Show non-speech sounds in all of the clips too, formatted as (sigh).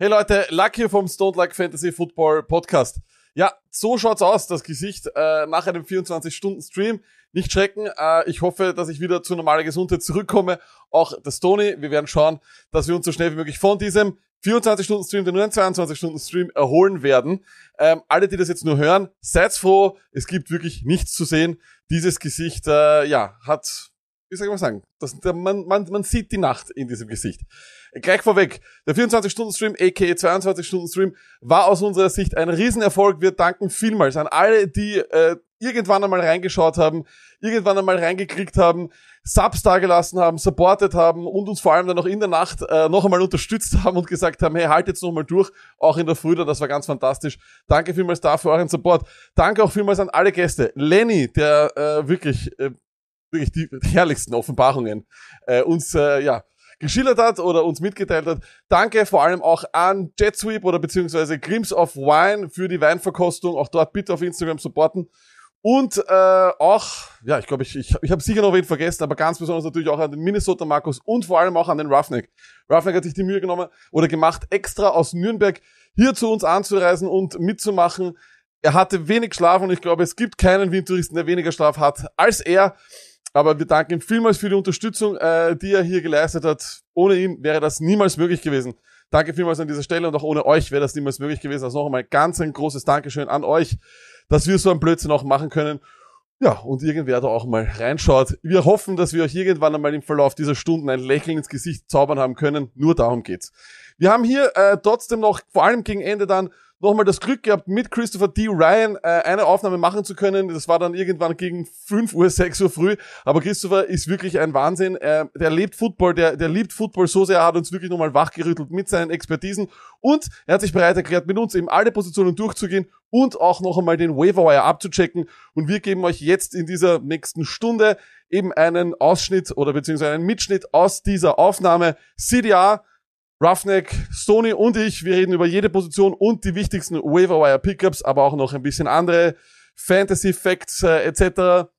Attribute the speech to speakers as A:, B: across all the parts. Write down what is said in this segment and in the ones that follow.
A: Hey Leute, Luck hier vom Stone Luck Fantasy Football Podcast. Ja, so schaut's aus, das Gesicht äh, nach einem 24-Stunden-Stream. Nicht schrecken, äh, ich hoffe, dass ich wieder zu normaler Gesundheit zurückkomme. Auch der Stony, wir werden schauen, dass wir uns so schnell wie möglich von diesem 24-Stunden-Stream, den nur ein 22-Stunden-Stream erholen werden. Ähm, alle, die das jetzt nur hören, seid froh, es gibt wirklich nichts zu sehen. Dieses Gesicht, äh, ja, hat, wie soll ich mal sagen, das, der, man, man, man sieht die Nacht in diesem Gesicht. Gleich vorweg, der 24-Stunden-Stream, aka 22-Stunden-Stream, war aus unserer Sicht ein Riesenerfolg. Wir danken vielmals an alle, die äh, irgendwann einmal reingeschaut haben, irgendwann einmal reingeklickt haben, Subs dagelassen haben, supported haben und uns vor allem dann noch in der Nacht äh, noch einmal unterstützt haben und gesagt haben, hey, halt jetzt noch mal durch, auch in der Früh, das war ganz fantastisch. Danke vielmals dafür euren Support. Danke auch vielmals an alle Gäste. Lenny, der äh, wirklich, äh, wirklich die, herrlichsten Offenbarungen äh, uns, äh, ja, geschildert hat oder uns mitgeteilt hat. Danke vor allem auch an JetSweep oder beziehungsweise Glimpse of Wine für die Weinverkostung. Auch dort bitte auf Instagram supporten. Und äh, auch, ja, ich glaube, ich, ich, ich habe sicher noch wen vergessen, aber ganz besonders natürlich auch an den Minnesota Markus und vor allem auch an den Roughneck. Roughneck hat sich die Mühe genommen oder gemacht, extra aus Nürnberg hier zu uns anzureisen und mitzumachen. Er hatte wenig Schlaf und ich glaube, es gibt keinen Windtouristen, der weniger Schlaf hat als er. Aber wir danken ihm vielmals für die Unterstützung, äh, die er hier geleistet hat. Ohne ihn wäre das niemals möglich gewesen. Danke vielmals an dieser Stelle und auch ohne euch wäre das niemals möglich gewesen. Also noch einmal ganz ein großes Dankeschön an euch, dass wir so einen Blödsinn auch machen können. Ja, und irgendwer da auch mal reinschaut. Wir hoffen, dass wir euch irgendwann einmal im Verlauf dieser Stunden ein Lächeln ins Gesicht zaubern haben können. Nur darum geht's. Wir haben hier äh, trotzdem noch, vor allem gegen Ende dann, nochmal das Glück gehabt, mit Christopher D. Ryan äh, eine Aufnahme machen zu können. Das war dann irgendwann gegen 5 Uhr, (laughs) 6 Uhr früh. Aber Christopher ist wirklich ein Wahnsinn. Äh, der lebt Football, der, der liebt Football so sehr, er hat uns wirklich nochmal wachgerüttelt mit seinen Expertisen. Und er hat sich bereit erklärt, mit uns eben alle Positionen durchzugehen und auch noch einmal den Waiver abzuchecken. Und wir geben euch jetzt in dieser nächsten Stunde eben einen Ausschnitt oder beziehungsweise einen Mitschnitt aus dieser Aufnahme. CDA Roughneck, Stoney und ich, wir reden über jede Position und die wichtigsten Waiver Pickups, aber auch noch ein bisschen andere Fantasy Facts äh, etc.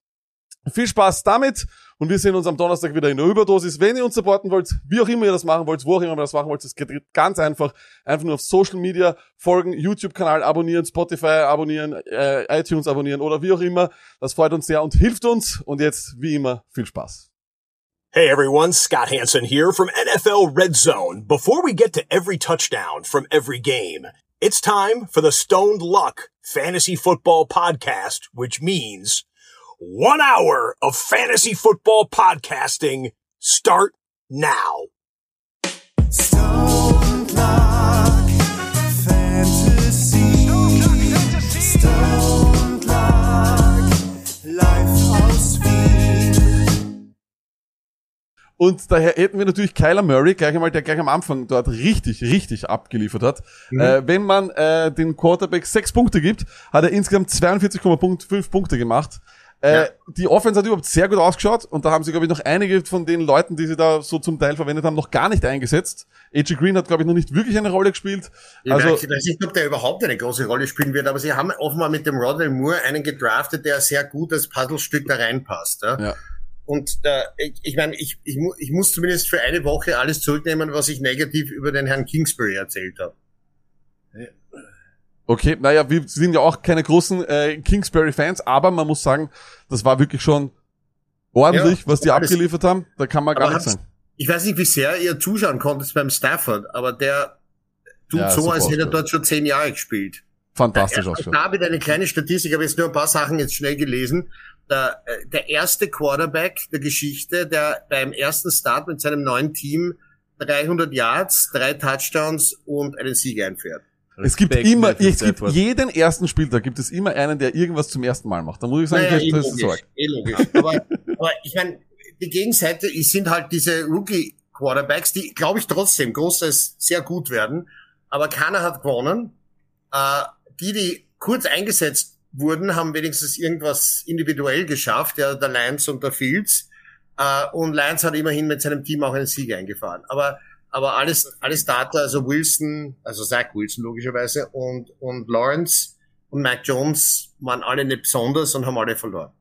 A: Viel Spaß damit und wir sehen uns am Donnerstag wieder in der Überdosis. Wenn ihr uns supporten wollt, wie auch immer ihr das machen wollt, wo auch immer ihr das machen wollt, das geht ganz einfach. Einfach nur auf Social Media folgen, YouTube-Kanal abonnieren, Spotify abonnieren, äh, iTunes abonnieren oder wie auch immer. Das freut uns sehr und hilft uns. Und jetzt, wie immer, viel Spaß.
B: Hey everyone, Scott Hanson here from NFL Red Zone. Before we get to every touchdown from every game, it's time for the Stoned Luck Fantasy Football Podcast, which means one hour of fantasy football podcasting start now. Stoned Luck Fantasy.
A: Stoned Luck Lifehouse Und daher hätten wir natürlich Kyler Murray gleich einmal, der gleich am Anfang dort richtig, richtig abgeliefert hat. Mhm. Äh, wenn man äh, den Quarterback sechs Punkte gibt, hat er insgesamt 42,5 Punkte gemacht. Äh, ja. Die Offense hat überhaupt sehr gut ausgeschaut und da haben sie, glaube ich, noch einige von den Leuten, die sie da so zum Teil verwendet haben, noch gar nicht eingesetzt. AJ Green hat, glaube ich, noch nicht wirklich eine Rolle gespielt.
C: Ich also, weiß nicht, ob der überhaupt eine große Rolle spielen wird, aber sie haben offenbar mit dem Rodney Moore einen gedraftet, der sehr gut als Puzzlestück da reinpasst. Ja? ja. Und äh, ich, ich meine, ich, ich, ich muss zumindest für eine Woche alles zurücknehmen, was ich negativ über den Herrn Kingsbury erzählt habe.
A: Okay, naja, wir sind ja auch keine großen äh, Kingsbury-Fans, aber man muss sagen, das war wirklich schon ordentlich, ja, was die abgeliefert haben. Da kann man gar nichts sagen.
C: Ich weiß nicht, wie sehr ihr zuschauen konntet beim Stafford, aber der tut ja, so, als hätte er dort schon zehn Jahre gespielt.
A: Fantastisch ausschaut.
C: Ich habe eine kleine Statistik, habe jetzt nur ein paar Sachen jetzt schnell gelesen der, äh, der erste Quarterback der Geschichte, der beim ersten Start mit seinem neuen Team 300 Yards, drei Touchdowns und einen Sieg einfährt.
A: Es gibt immer, es gibt jeden ersten Spieltag gibt es immer einen, der irgendwas zum ersten Mal macht. Da muss ich sagen, naja, eh
C: das ist logisch, eh logisch. aber, aber ich meine, die Gegenseite sind halt diese Rookie Quarterbacks, die, glaube ich, trotzdem großes sehr gut werden. Aber keiner hat gewonnen. Äh, die, die kurz eingesetzt wurden, haben wenigstens irgendwas individuell geschafft, ja, der Lions und der Fields. Äh, und Lions hat immerhin mit seinem Team auch einen Sieg eingefahren. Aber, aber alles, alles Data, also Wilson, also Zach Wilson logischerweise und, und Lawrence und Mike Jones waren alle nicht besonders und haben alle verloren.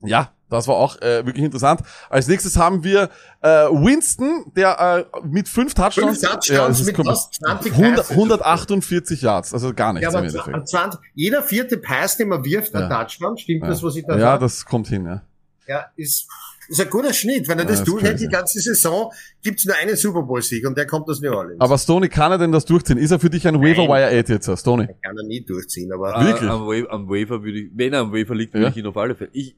A: Ja, Das war auch äh, wirklich interessant. Als nächstes haben wir äh, Winston, der äh, mit fünf Touchdowns,
C: Fünf Touchdowns
A: ja, das ist
C: mit
A: komplett-
C: fast 20
A: 100,
C: Passes.
A: 148 Yards, also gar nichts
C: Ja,
A: im Endeffekt.
C: an 20, jeder vierte Pass, den man wirft, ein
A: Ja.
C: Touchdown. Stimmt das, was ich da
A: ja,
C: sage?
A: das kommt hin, ja.
C: Ja, ist, ist ein guter Schnitt. Wenn er
A: Ja,
C: das
A: ist
C: durchhält,
A: crazy.
C: die ganze Saison, gibt's nur einen Super Bowl-Sieg und der kommt aus New Orleans.
A: Aber Stoney, kann er denn das durchziehen? Ist er für dich ein Waiver Wire 8 jetzt, Stoney?
C: kann er nie durchziehen, aber
D: Ah,
A: Wirklich?
D: Am, Wa am Wafer würde ich, wenn er am Wafer liegt, würde
A: Ja.
D: ich ihn auf alle Fälle. Ich,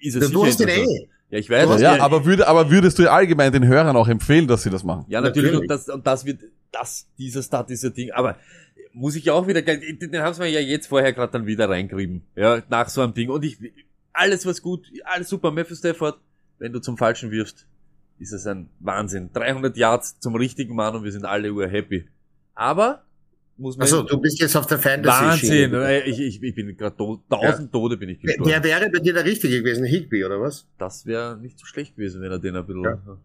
D: ist er
C: du hast ihn eh.
D: Ja, ich weiß.
A: Ja,
D: ja,
A: aber, würde, aber würdest du allgemein den Hörern auch empfehlen, dass sie das machen?
D: Ja, natürlich.
C: Natürlich.
D: Und das, und das wird, das, dieser Start, dieser Ding. Aber muss ich ja auch wieder, den, den haben sie mir ja jetzt vorher gerade dann wieder reingrieben. Ja, nach so einem Ding. Und ich, alles was gut, alles super. Matthew Stafford, wenn du zum Falschen wirfst, ist es ein Wahnsinn. 300 Yards zum richtigen Mann und wir sind alle ur happy. Aber, muss man,
C: Also, du bist jetzt auf der Fantasy.
D: Wahnsinn. Ich, ich, ich bin gerade tot, tausend Tode bin ich gestorben.
C: Der wäre bei dir der Richtige gewesen, Higby, oder was?
D: Das wäre nicht so schlecht gewesen, wenn er den ein bisschen.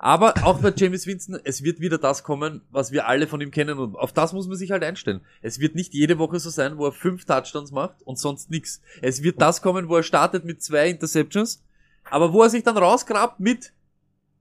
D: Aber auch bei James Winston, es wird wieder das kommen, was wir alle von ihm kennen und auf das muss man sich halt einstellen. Es wird nicht jede Woche so sein, wo er fünf Touchdowns macht und sonst nix. Es wird das kommen, wo er startet mit zwei Interceptions, aber wo er sich dann rausgrabt mit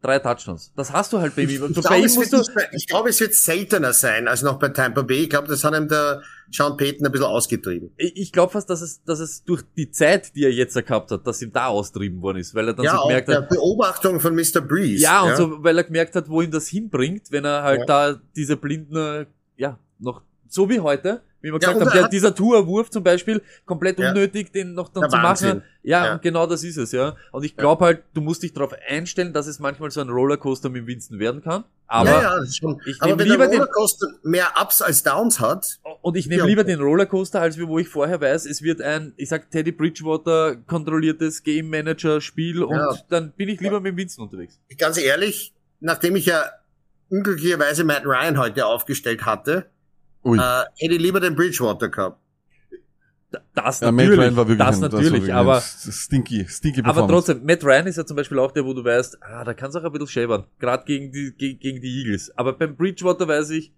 D: drei Touchdowns. Das hast du halt bei ihm.
C: Ich, glaube,
D: ihm
C: es
D: du,
C: glaube, es wird seltener sein als noch bei Tampa Bay. Ich glaube, das hat ihm der Sean Payton ein bisschen ausgetrieben.
D: ich ich glaube fast, dass es, dass es durch die Zeit, die er jetzt gehabt hat, dass ihm da austrieben worden ist, weil er dann
C: ja,
D: so gemerkt
C: der
D: hat,
C: Beobachtung von Mr. Breeze.
D: Ja, und so, weil er gemerkt hat, wo ihn das hinbringt, wenn er halt
C: Ja.
D: da diese blinden, äh, ja, noch, so wie heute, wie wir
C: Ja,
D: gesagt
C: und
D: haben,
C: er
D: der, dieser Tourwurf zum Beispiel, komplett
C: Ja.
D: unnötig, den noch dann
C: Der
D: zu
C: Wahnsinn.
D: machen. Ja,
C: Ja.
D: und genau das ist es, ja. Und ich glaube halt, du musst dich darauf einstellen, dass es manchmal so ein Rollercoaster mit Winston werden kann. Aber,
C: ja, ja, das ist schon,
D: ich
C: aber wenn
D: lieber
C: der
D: den-
C: Rollercoaster mehr Ups als Downs hat,
D: und ich nehme
C: Ja.
D: lieber den Rollercoaster, als wie wo ich vorher weiß, es wird ein, ich sag Teddy Bridgewater kontrolliertes Game Manager Spiel und
C: Ja.
D: dann bin ich lieber mit Winston unterwegs.
C: ganz ehrlich, nachdem ich ja unglücklicherweise Matt Ryan heute aufgestellt hatte,
A: Ui.
C: äh, hätte ich lieber den Bridgewater gehabt.
D: Das
A: Ja, Matt
D: natürlich,
A: Ryan war wirklich
D: das
A: ein- war
D: natürlich,
A: wirklich
D: aber
A: stinky, stinky
D: Aber trotzdem, Matt Ryan ist ja zum Beispiel auch der, wo du weißt, ah, da kannst du auch ein bisschen schäbern. Gerade gegen die, gegen, gegen die Eagles. Aber beim Bridgewater weiß ich,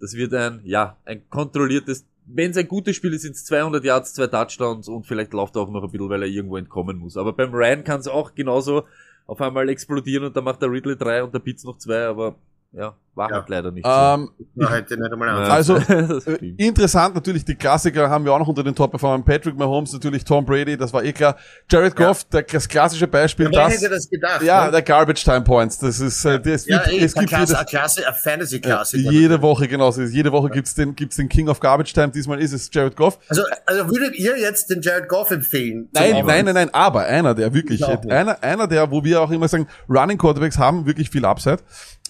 D: das wird ein, ja, ein kontrolliertes, wenn es ein gutes Spiel ist, sind es 200 Yards, zwei Touchdowns und vielleicht läuft er auch noch ein bisschen, weil er irgendwo entkommen muss. Aber beim Ryan kann es auch genauso auf einmal explodieren und dann macht der Ridley drei und der Pitts noch zwei, aber ja, war
C: Ja.
D: halt leider nicht
A: Ähm,
C: Na, heute nicht einmal
D: so.
A: also, (laughs) Äh, interessant natürlich, die Klassiker haben wir auch noch unter den Top-Performern. Patrick Mahomes, natürlich Tom Brady, das war eh klar. Jared
C: Ja.
A: Goff, der, das klassische Beispiel,
C: Wer
A: das,
C: hätte das gedacht?
A: ja,
C: ne?
A: der Garbage Time Points, das ist, äh, das
C: ja
A: wird,
C: ey,
A: es gibt
C: Klasse,
A: jedes,
C: eine Klasse, eine
A: ja,
C: Fantasy-Klasse.
A: jede Woche genauso. Jede Woche gibt's den, gibt's den King of Garbage Time. Diesmal ist es Jared Goff.
C: Also, also würdet ihr jetzt den Jared Goff empfehlen?
A: Nein, nein, nein, nein, aber einer, der wirklich,
C: nicht.
A: einer, einer, der, wo wir auch immer sagen, Running Quarterbacks haben wirklich viel Upside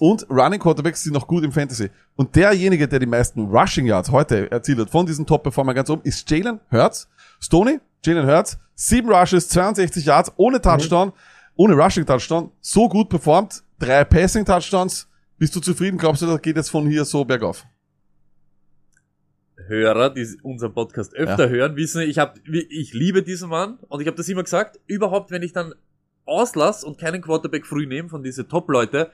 A: und Running Quarterbacks sind noch gut im Fantasy. Und derjenige, der die meisten Rushing Yards heute erzielt hat, von diesen Top-Performer ganz oben, ist Jalen Hurts. Stoney, Jalen Hurts, sieben Rushes, 62 Yards, ohne Touchdown, ohne Rushing Touchdown, so gut performt, drei Passing Touchdowns. Bist du zufrieden? Glaubst du, das geht jetzt von hier so bergauf?
D: Hörer, die unseren Podcast öfter hören, wissen, ich hab, ich liebe diesen Mann und ich habe das immer gesagt, überhaupt wenn ich dann auslass und keinen Quarterback früh nehme von diese Top-Leute,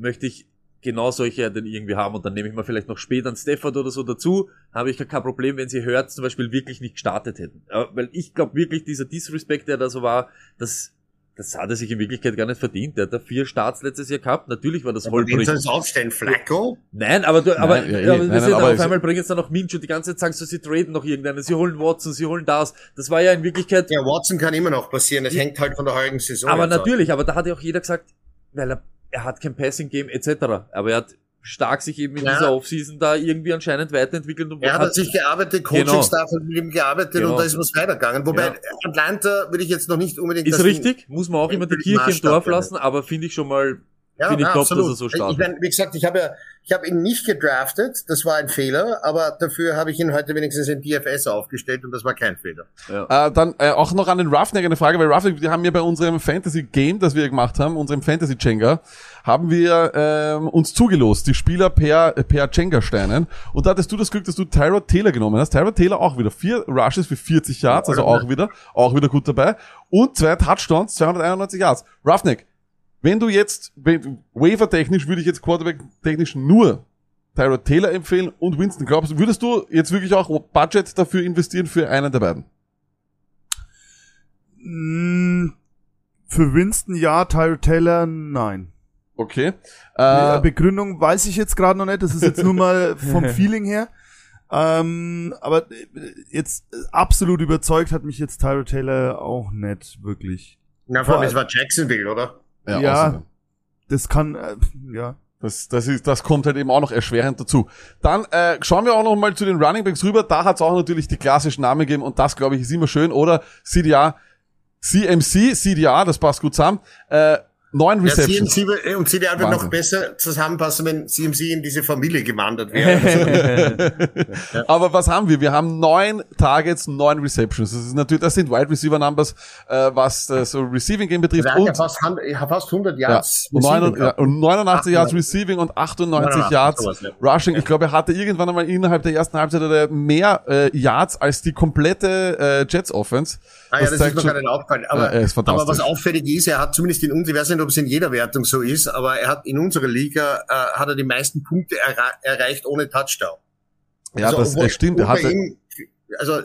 D: möchte ich genau solche dann irgendwie haben und dann nehme ich mal vielleicht noch später einen Stafford oder so dazu, habe ich gar kein Problem, wenn sie hört, zum Beispiel wirklich nicht gestartet hätten. Weil ich glaube wirklich, dieser Disrespect, der da so war, das, das hat er sich in Wirklichkeit gar nicht verdient. Der hat da vier Starts letztes Jahr gehabt. Natürlich war das
C: Aber wen
D: holprig.
C: es aufstellen? Flacco?
D: Nein, aber du, aber,
A: Nein, ja, eh.
D: aber,
A: Nein,
D: wir
A: nein,
D: sehen,
A: aber
D: auf
A: es-
D: einmal bringen es dann noch Minshew die ganze Zeit, sagst du, sie traden noch irgendeinen, sie holen Watson, sie holen das. Das war ja in Wirklichkeit,
C: Ja, Watson kann immer noch passieren. Es hängt halt von der heutigen Saison
D: aber
C: jetzt ab.
D: natürlich, aber da hat ja auch jeder gesagt, weil er, er hat kein Passing Game etc. Aber er hat stark sich eben in
C: Ja.
D: dieser Offseason da irgendwie anscheinend weiterentwickelt und
C: Er hat an sich gearbeitet, Coaching-Staff hat mit ihm gearbeitet
D: Genau.
C: und da ist was weitergegangen. Wobei
D: Ja.
C: Atlanta würde ich jetzt noch nicht unbedingt...
D: ist richtig, muss man auch immer die Kirche im Dorf lassen, aber finde ich schon mal,
C: Ja,
D: finde ich
C: ja,
D: top,
C: absolut.
D: dass er so
C: Ich
D: startet.
C: meine, wie gesagt, ich habe ja, ich habe ihn nicht gedraftet, das war ein Fehler, aber dafür habe ich ihn heute wenigstens in DFS aufgestellt und das war kein Fehler.
D: Ja.
A: Äh, dann äh, auch noch an den Roughneck eine Frage, weil Roughneck, wir haben ja bei unserem Fantasy-Game, das wir gemacht haben, unserem Fantasy-Jenga, haben wir ähm, uns zugelost, die Spieler per, per Jenga-Steinen. Und da hattest du das Glück, dass du Tyrod Taylor genommen hast. Tyrod Taylor auch wieder. Vier Rushes für 40 Yards, also auch wieder, auch wieder gut dabei. Und zwei Touchdowns, 291 Yards. Roughneck, wenn du jetzt, wenn- Waiver-technisch würde ich jetzt Quarterback-technisch nur Tyrod Taylor empfehlen und Winston. Glaubst du, würdest du jetzt wirklich auch Budget dafür investieren für einen der beiden?
D: Mm,
E: Für Winston ja, Tyro Taylor nein.
A: Okay.
E: Äh,
A: Äh,
E: Begründung weiß ich jetzt gerade noch nicht. Das ist jetzt nur mal vom (laughs) Feeling her. Ähm, aber jetzt absolut überzeugt hat mich jetzt Tyro Taylor auch nicht wirklich.
C: Na, vor allem, es war Jacksonville, oder?
A: Ja,
E: ja. Das kann, äh, ja.
A: Das, das, ist, das kommt halt eben auch noch erschwerend dazu. Dann äh, schauen wir auch noch mal zu den Running Backs rüber. Da hat es auch natürlich die klassischen Namen gegeben und das, glaube ich, ist immer schön. Oder CDA, CMC, CDA, das passt gut zusammen. Äh, neun
C: Ja,
A: Receptions.
C: CMC und CDA wird noch besser zusammenpassen, wenn CMC in diese Familie gewandert wäre. (laughs)
A: Aber was haben wir? Wir haben neun Targets, neun Receptions. Das ist natürlich, das sind Wide Receiver Numbers, äh, was das so Receiving Game betrifft.
C: Ja
A: Und,
C: fast, 100 er hat fast 100
A: ja,
C: Yards.
A: und,
C: Receiving
A: 89, ja,
C: gehabt.
A: und 89 Yards
C: 98.
A: Receiving und 98
C: 89,
A: Yards
C: sowas, ja.
A: Rushing. Ich glaube, er hatte irgendwann einmal innerhalb der ersten Halbzeit oder mehr äh, Yards als die komplette äh, Jets Offense.
C: Ah ja, das,
A: zeigt
C: ist mir nicht aufgefallen.
A: Ja,
C: Aber,
A: er
C: aber was auffällig ist, er hat zumindest in uns, ich weiß nicht, ob es in jeder Wertung so ist, aber er hat in unserer Liga, äh, hat er die meisten Punkte erra erreicht ohne Touchdown.
A: Ja,
C: Also,
A: das
C: obwohl-
A: stimmt. Er hatte,
C: ihm, also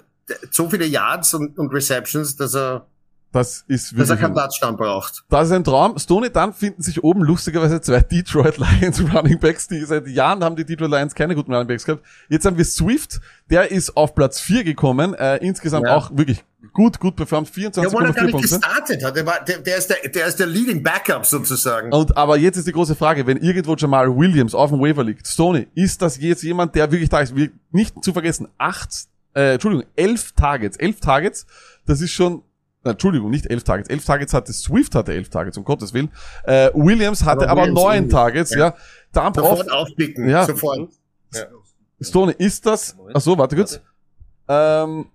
C: so viele Yards und, und Receptions, dass er,
A: das ist
C: dass er
A: wirklich,
C: keinen Touchdown braucht.
A: das ist ein Traum. Stoney, dann finden sich oben lustigerweise zwei (laughs) Detroit Lions Running Backs, die seit Jahren haben die Detroit Lions keine guten Running Backs gehabt. Jetzt haben wir Swift, der ist auf Platz 4 gekommen, äh, insgesamt
C: Ja.
A: auch wirklich gut, gut performt,
C: Ja, weil er
A: 24,4
C: gar nicht
A: Punkte.
C: gestartet hat. Der, war, der, der, ist der, der ist der Leading Backup sozusagen.
A: Und aber jetzt ist die große Frage, wenn irgendwo Jamal Williams auf dem Waiver liegt, Stoney, ist das jetzt jemand, der wirklich da ist? Nicht zu vergessen, acht, äh, Entschuldigung, elf Targets, elf Targets, das ist schon, na, Entschuldigung, nicht elf Targets, elf Targets hatte Swift hatte elf Targets, um Gottes Willen. Äh, Williams hatte
C: Aber
A: aber,
C: Williams
A: neun
C: irgendwie,
A: Targets, ja.
C: ja.
A: Braucht
C: Sofort aufpicken,
A: Ja.
C: sofort.
A: Stoney, ist das, ach so, warte kurz, ähm,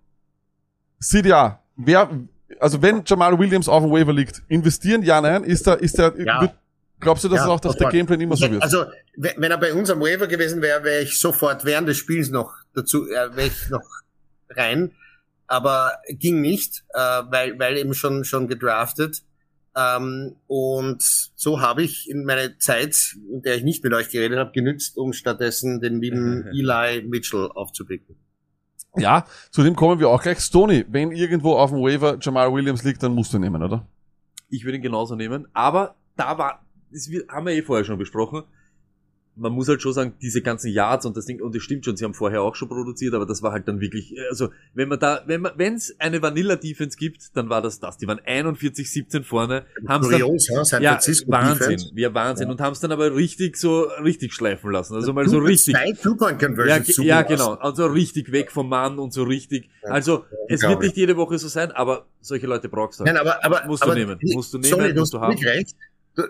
A: CDA, wer, also wenn Jamal Williams auf dem Waiver liegt, investieren, ja, nein, ist da, ist der,
C: Ja.
A: wird, glaubst du, dass
C: Ja,
A: auch, dass der. Gameplan immer so wird?
C: Also, wenn er bei uns am Waiver gewesen wäre, wäre ich sofort während des Spiels noch dazu, äh, wäre ich noch rein. Aber ging nicht, äh, weil, weil eben schon, schon gedraftet. Ähm, und so habe ich in meiner Zeit, in der ich nicht mit euch geredet habe, genützt, um stattdessen den lieben (laughs) Eli Mitchell aufzublicken.
A: Ja, zu dem kommen wir auch gleich. Stoney, wenn irgendwo auf dem Waiver Jamal Williams liegt, dann musst du ihn nehmen, oder?
D: Ich würde ihn genauso nehmen, aber da war, das haben wir eh vorher schon besprochen. Man muss halt schon sagen, diese ganzen Yards und das Ding, und das stimmt schon, sie haben vorher auch schon produziert, aber das war halt dann wirklich, also, wenn man da, wenn man, wenn es eine Vanilla-Defense gibt, dann war das das. Die waren 41-17 vorne, haben dann,
C: Kurios, ja, San
D: ja,
C: Francisco
D: Wahnsinn,
C: Defense.
D: wir Wahnsinn,
C: Ja.
D: und haben es dann aber richtig so, richtig schleifen lassen, also mal so richtig.
C: Zwei
D: Ja,
C: Two-Point-Conversions.
D: ge- ja, genau. Also richtig weg vom Mann und so richtig.
C: Ja,
D: Also, es wird nicht jede Woche so sein, aber solche Leute brauchst du.
C: Nein,
D: Halt.
C: aber, aber,
D: Musst du
C: aber,
D: nehmen. Musst du nehmen,
C: sorry,
D: musst
C: du
D: du
C: hast
D: haben.
C: recht.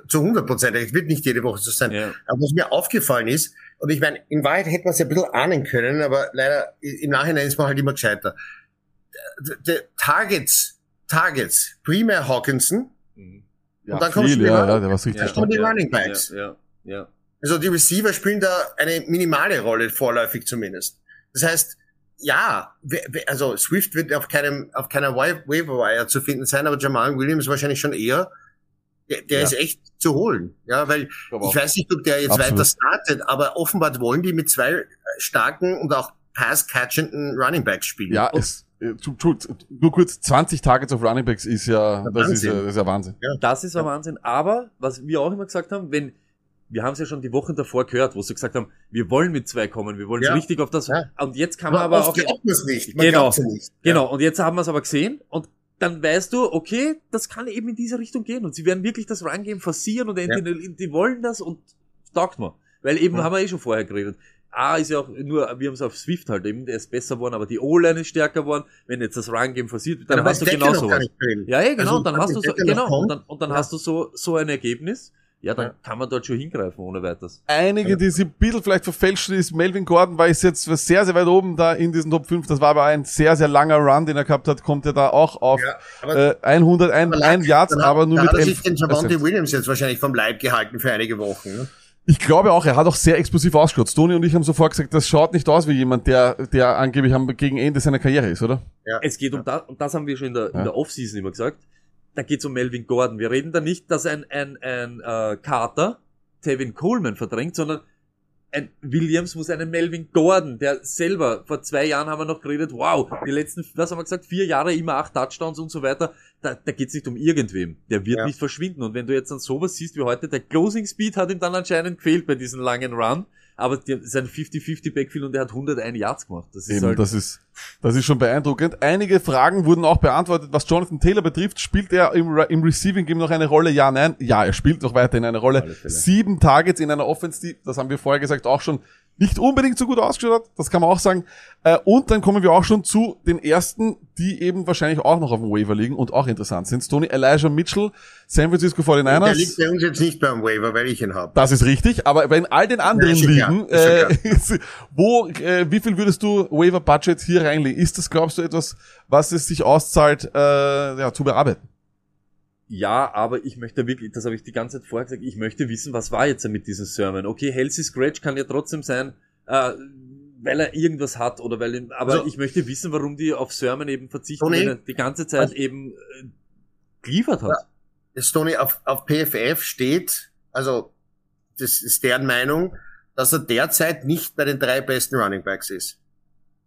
C: Zu 100 Prozent. Es wird nicht jede Woche so sein.
D: Ja.
C: Aber was mir aufgefallen ist, und ich meine, in Wahrheit hätte man es ja ein bisschen ahnen können, aber leider im Nachhinein ist man halt immer gescheiter. D- Targets, Targets, primär Hawkinson,
D: Mhm.
A: Ja,
C: Und dann wieder
A: ja, ja, der war richtig.
C: Und die Running Backs.
D: Ja, ja,
C: also die Receiver spielen da eine minimale Rolle, vorläufig zumindest. Das heißt, ja, also Swift wird auf keinem, auf keiner Wa- Waiver Wire zu finden sein, aber Jamal Williams wahrscheinlich schon eher. Der, der
A: Ja.
C: ist echt zu holen. Ja, weil ich weiß nicht, ob der jetzt
A: Absolut.
C: weiter startet, aber offenbar wollen die mit zwei starken und auch pass-catchenden Running Backs spielen.
A: Ja, es, äh, tu- tu- nur kurz, 20 Targets auf Running Backs ist ja, das ist,
C: Wahnsinn.
A: ja, das ist ja Wahnsinn.
D: Das ist ein Wahnsinn. Aber, was wir auch immer gesagt haben, wenn, wir haben es ja schon die Wochen davor gehört, wo sie gesagt haben, wir wollen mit zwei kommen, wir wollen
C: Ja.
D: so richtig auf das,
C: Ja.
D: und jetzt kann man
C: aber
D: aber auch,
C: glaubt man es nicht. Man
D: Genau.
C: ja nicht.
D: genau, und jetzt haben wir es aber gesehen, und dann weißt du, okay, das kann eben in diese Richtung gehen, und sie werden wirklich das Run-Game forcieren, und entweder, die wollen das, und taugt mir. Weil eben,
C: Ja.
D: haben wir eh schon vorher geredet. A ist ja auch nur, wir haben es auf Swift halt eben, der ist besser geworden, aber die O-Line ist stärker geworden. Wenn jetzt das Run-Game forciert wird, dann
C: Aber
D: hast du genau sowas. Ja, ja, genau,
C: Also,
D: und dann hast du so, genau, und dann, und dann
C: ja.
D: hast du so, so ein Ergebnis. Ja, dann
C: Ja.
D: kann man dort schon hingreifen ohne weiteres.
A: Einige, die sie ein bisschen vielleicht verfälschen, ist Melvin Gordon, war ist jetzt sehr, sehr weit oben da in diesen Top 5. Das war aber ein sehr, sehr langer Run, den er gehabt hat, kommt er da auch auf
C: Ja, aber
A: äh, 100, ein,
C: Aber
A: ein Yards, aber nur mit
C: hat er
A: 11
C: sich den Javante Williams jetzt wahrscheinlich vom Leib gehalten für einige Wochen. Ne?
A: Ich glaube auch, er hat auch sehr explosiv ausgeschaut. Stoney und ich haben sofort gesagt, das schaut nicht aus wie jemand, der, der angeblich am, gegen Ende seiner Karriere ist, oder?
D: Es geht um das, und das haben wir schon in der,
A: Ja.
D: in der Offseason immer gesagt. Da geht's um Melvin Gordon. Wir reden da nicht, dass ein, ein, ein äh, Carter Tevin Coleman verdrängt, sondern ein Williams muss einen Melvin Gordon, der selber, vor zwei Jahren haben wir noch geredet, wow, die letzten, was haben wir gesagt, vier Jahre immer acht Touchdowns und so weiter, da, da geht's nicht um irgendwem. Der wird
C: Ja.
D: nicht verschwinden. Und wenn du jetzt dann sowas siehst wie heute, der Closing Speed hat ihm dann anscheinend gefehlt bei diesem langen Run, aber der, sein 50-50 Backfield und der hat 101 Yards gemacht. Das ist
A: Eben,
D: halt,
A: das ist, das ist schon beeindruckend. Einige Fragen wurden auch beantwortet, was Jonathan Taylor betrifft. Spielt er im, Re- im Receiving Game noch eine Rolle? Ja, nein. Ja, er spielt noch weiterhin eine Rolle. Sieben Targets in einer Offense, die, das haben wir vorher gesagt, auch schon nicht unbedingt so gut ausgeschaut hat. Das kann man auch sagen. Äh, Und dann kommen wir auch schon zu den ersten, die eben wahrscheinlich auch noch auf dem Waiver liegen und auch interessant sind. Tony Elijah Mitchell, San Francisco
C: Der liegt
A: 49ers.
C: bei uns jetzt nicht beim Waiver, weil ich ihn habe.
A: Das ist richtig, aber bei all den anderen
C: Ja, ja ist
A: äh, (laughs) wo, äh, wie viel würdest du Waiver Budget hier reinlegen? Ist das, glaubst du, etwas, was es sich auszahlt, äh, ja, zu bearbeiten?
D: Ja, aber ich möchte wirklich, das habe ich die ganze Zeit vorher gesagt, ich möchte wissen, was war jetzt mit diesem Sermon. Okay, Halsey Scratch kann ja trotzdem sein, äh, weil er irgendwas hat oder weil, aber
C: Also-
D: ich möchte wissen, warum die auf Sermon eben verzichten,
C: Tony?
D: wenn er die ganze Zeit eben äh, geliefert hat.
C: Stoney auf, auf PFF steht, also das ist deren Meinung, dass er derzeit nicht bei den drei besten Running Backs ist.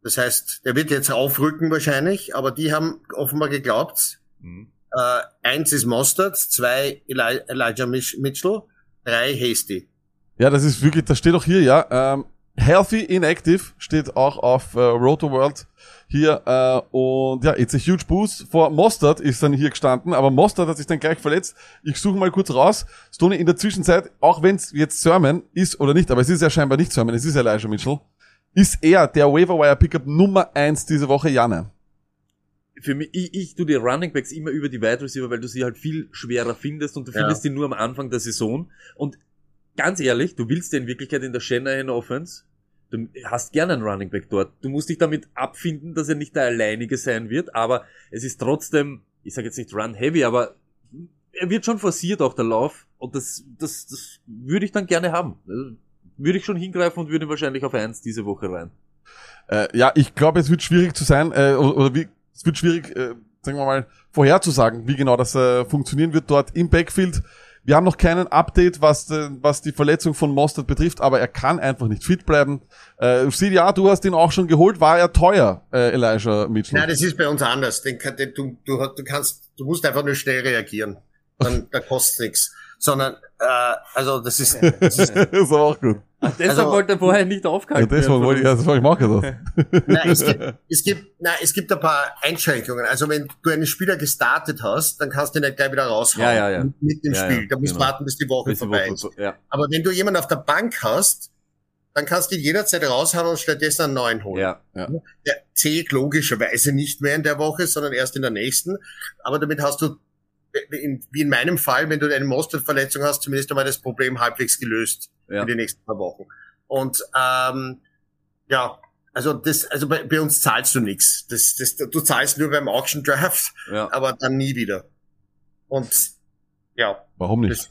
C: Das heißt, der wird jetzt aufrücken wahrscheinlich, aber die haben offenbar geglaubt,
D: Mhm.
C: Äh, eins ist Mostert, zwei Eli Elijah Mitchell, drei Hasty.
A: Ja, das ist wirklich, das steht auch hier, ja. Ähm, healthy inactive steht auch auf äh, Roto World hier. Äh, und ja, it's a huge boost. Vor Mostert ist dann hier gestanden, aber Mostert hat sich dann gleich verletzt. Ich suche mal kurz raus. Stoney in der Zwischenzeit, auch wenn es jetzt Sermon ist oder nicht, aber es ist ja scheinbar nicht Sermon, es ist Elijah Mitchell, ist er der Waiver Wire Pickup Nummer eins diese Woche, Janne.
D: Für mich, ich, ich tu die Running Backs immer über die Wide Receiver, weil du sie halt viel schwerer findest und du
C: Ja.
D: findest die nur am Anfang der Saison. Und ganz ehrlich, du willst ja in Wirklichkeit in der Shanahan Offense, du hast gerne einen Running Back dort. Du musst dich damit abfinden, dass er nicht der alleinige sein wird, aber es ist trotzdem, ich sage jetzt nicht Run Heavy, aber er wird schon forciert auch der Lauf und das, das, das würde ich dann gerne haben. Würde ich schon hingreifen und würde wahrscheinlich auf eins diese Woche rein.
A: Äh, ja, ich glaube, es wird schwierig zu sein, äh, oder, oder wie, es wird schwierig, äh, sagen wir mal, vorherzusagen, wie genau das äh, funktionieren wird dort im Backfield. Wir haben noch keinen Update, was, äh, was die Verletzung von Mostert betrifft, aber er kann einfach nicht fit bleiben. Äh, CDA, du hast ihn auch schon geholt, war er teuer, äh, Elijah Mitchell?
C: Nein, das ist bei uns anders. Den, den, du, du, du kannst, du musst einfach nur schnell reagieren. Dann, da kostet nichts. Sondern, äh, also das ist, (laughs) das ist
A: das ist auch gut.
D: Deshalb
C: Also-
D: wollte er vorher nicht
A: Ja,
D: aufgehalten
A: das
D: werden
A: wollte ich, das wollte ich machen. Das.
C: Nein, es gibt, es gibt, nein, es gibt ein paar Einschränkungen. Also wenn du einen Spieler gestartet hast, dann kannst du ihn nicht gleich wieder raushauen.
D: Ja, ja, ja.
C: Mit, mit dem
D: Ja,
C: Spiel.
D: ja,
C: da musst du
D: genau.
C: warten, bis die Woche
D: Bis die
C: vorbei
D: Woche,
C: ist.
D: ja.
C: Aber wenn du jemanden auf der Bank hast, dann kannst du ihn jederzeit raushauen und stattdessen einen neuen holen.
D: Ja.
C: Der zählt logischerweise nicht mehr in der Woche, sondern erst in der nächsten. Aber damit hast du, wie in meinem Fall, wenn du eine Mostert-Verletzung hast, zumindest einmal das Problem halbwegs gelöst
D: Ja.
C: für die nächsten paar Wochen. Und ähm, ja, also das, also bei, bei uns zahlst du nichts. Das, das, du zahlst nur beim Auction Draft,
D: Ja.
C: aber dann nie wieder. Und ja,
A: Warum nicht?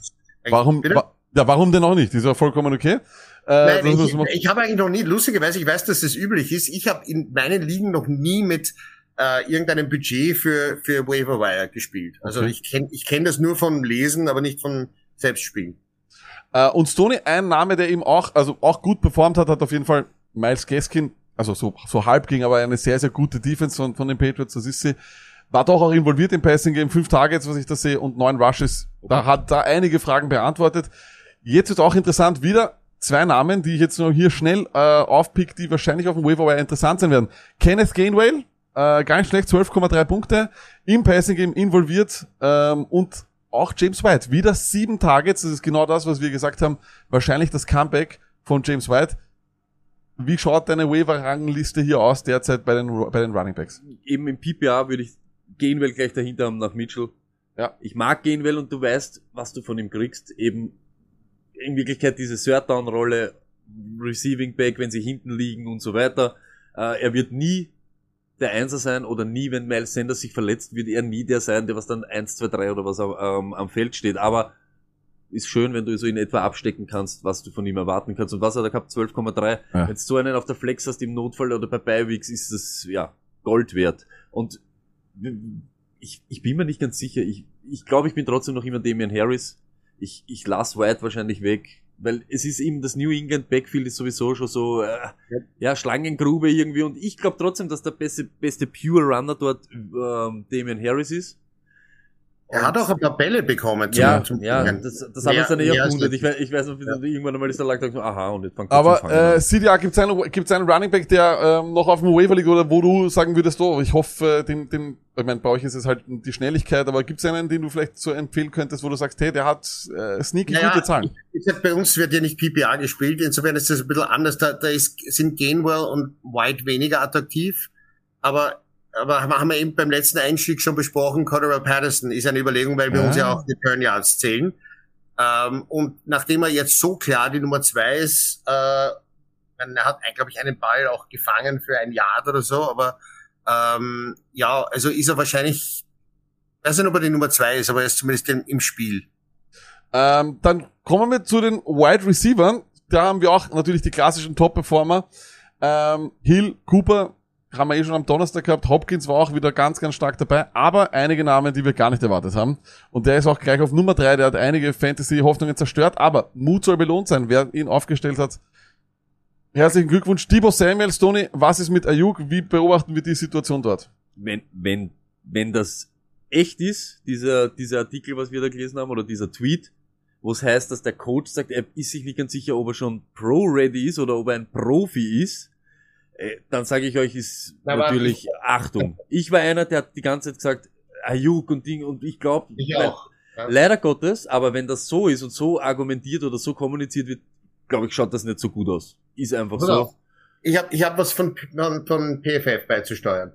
A: Warum, wa ja, warum denn auch nicht? Ist ja vollkommen okay. Äh,
C: Nein, ich, ich habe eigentlich noch nie, lustigerweise, ich weiß, dass das üblich ist, ich habe in meinen Ligen noch nie mit äh, irgendeinem Budget für, für Waiver Wire gespielt. Also
A: Okay.
C: ich kenne ich kenn das nur vom Lesen, aber nicht vom Selbstspielen.
A: Äh, und Stoney, ein Name, der eben auch, also auch gut performt hat, hat auf jeden Fall Miles Gaskin, also so, so halb ging, aber eine sehr, sehr gute Defense von, von den Patriots, das ist sie. War doch auch involviert im Passing Game, fünf Targets, was ich da sehe, und neun Rushes. Da hat da einige Fragen beantwortet. Jetzt wird auch interessant, wieder zwei Namen, die ich jetzt noch hier schnell äh, aufpick, die wahrscheinlich auf dem Waiver interessant sein werden. Kenneth Gainwell, äh, gar nicht schlecht, 12,3 Punkte, im Passing Game involviert ähm, und auch James White, wieder sieben Targets, das ist genau das, was wir gesagt haben, wahrscheinlich das Comeback von James White. Wie schaut deine Waiver-Rangliste hier aus derzeit bei den, bei den Running Backs?
D: Eben im PPA würde ich Gainwell gleich dahinter haben nach Mitchell.
A: Ja.
D: Ich mag Gainwell und du weißt, was du von ihm kriegst. Eben in Wirklichkeit diese Third-Down-Rolle, Receiving Back, wenn sie hinten liegen und so weiter. Äh, er wird nie der Einser sein oder nie, wenn Miles Sanders sich verletzt, wird er nie der sein, der was dann 1, 2, 3 oder was am, ähm, am Feld steht. Aber ist schön, wenn du so in etwa abstecken kannst, was du von ihm erwarten kannst. Und was hat er gehabt? 12,3.
A: Ja.
D: Wenn du so einen auf der Flex hast im Notfall oder bei Beiweeks, ist das, ja, Gold wert. Und ich, ich bin mir nicht ganz sicher. Ich, ich glaube, ich bin trotzdem noch immer Damian Harris. Ich, ich lasse White wahrscheinlich weg, Weil es ist eben das New England Backfield ist sowieso schon so, äh, ja, Schlangengrube irgendwie. Und ich glaube trotzdem, dass der beste, beste Pure Runner dort ähm, Damian Harris ist.
C: Er hat auch ein paar Bälle bekommen.
D: Zum, ja, zum ja, das, das hat uns dann eher gewundert. Ich, ich weiß noch, wie ja. irgendwann einmal ist der lag, so, aha, und jetzt
A: fängt Aber, äh, CDA, gibt's einen, gibt's einen Running Back, der ähm, noch auf dem Waiver liegt, oder wo du sagen würdest, oh, ich hoffe, den, den, ich meine, bei euch ist es halt die Schnelligkeit, aber gibt's einen, den du vielleicht so empfehlen könntest, wo du sagst, hey, der hat äh, sneaky naja, gute Zahlen?
C: Ich, ich, bei uns wird ja nicht PPA gespielt, insofern ist das ein bisschen anders. Da, da ist, sind Gainwell und White weniger attraktiv, aber aber haben wir eben beim letzten Einstieg schon besprochen, Cordero Patterson ist eine Überlegung, weil wir ah. uns ja auch die Turn Yards zählen. Ähm, und nachdem er jetzt so klar die Nummer zwei ist, äh, er hat, glaube ich, einen Ball auch gefangen für ein Yard oder so, aber ähm, ja, also ist er wahrscheinlich, ich weiß nicht, ob er die Nummer zwei ist, aber er ist zumindest im, im Spiel.
A: Ähm, dann kommen wir zu den Wide Receivers. Da haben wir auch natürlich die klassischen Top-Performer. Ähm, Hill, Cooper, haben wir eh schon am Donnerstag gehabt. Hopkins war auch wieder ganz, ganz stark dabei, aber einige Namen, die wir gar nicht erwartet haben. Und der ist auch gleich auf Nummer drei. der hat einige Fantasy-Hoffnungen zerstört, aber Mut soll belohnt sein, wer ihn aufgestellt hat. Herzlichen Glückwunsch, Debo Samuel, Stoney, was ist mit Ayuk? Wie beobachten wir die Situation dort?
D: Wenn, wenn, wenn das echt ist, dieser, dieser Artikel, was wir da gelesen haben, oder dieser Tweet, wo es heißt, dass der Coach sagt, er ist sich nicht ganz sicher, ob er schon Pro-ready ist oder ob er ein Profi ist, dann sage ich euch, ist Na, natürlich Achtung. Ich war einer, der hat die ganze Zeit gesagt, Ayuk und Ding und ich glaube, ja. leider Gottes, aber wenn das so ist und so argumentiert oder so kommuniziert wird, glaube ich, schaut das nicht so gut aus. Ist einfach Oder so.
C: Ich habe ich hab was von, von PFF beizusteuern.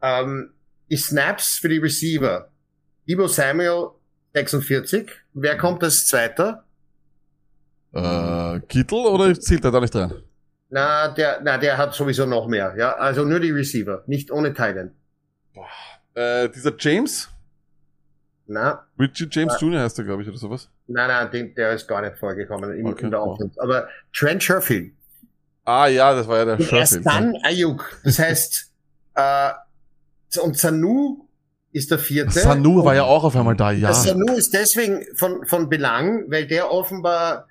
C: Ähm, die Snaps für die Receiver. Ibo Samuel 46. Wer kommt als Zweiter?
A: Äh, Kittel oder zählt er da nicht rein?
C: Na, der, na, der hat sowieso noch mehr. Ja, also nur die Receiver, nicht ohne Titan.
A: Äh, dieser James?
C: Na.
A: Richie James äh, Jr. heißt er, glaube ich, oder sowas.
C: Nein, nein, den, der ist gar nicht vorgekommen in, okay. in der Offense. Aber Trent Sherfield.
A: Ah ja, das war ja der
C: Sherfield. Erst dann Ayuk. Das heißt, (laughs) äh, und Sanu ist der vierte.
A: Sanu war ja auch auf einmal da, ja.
C: Sanu ist deswegen von, von Belang, weil der offenbar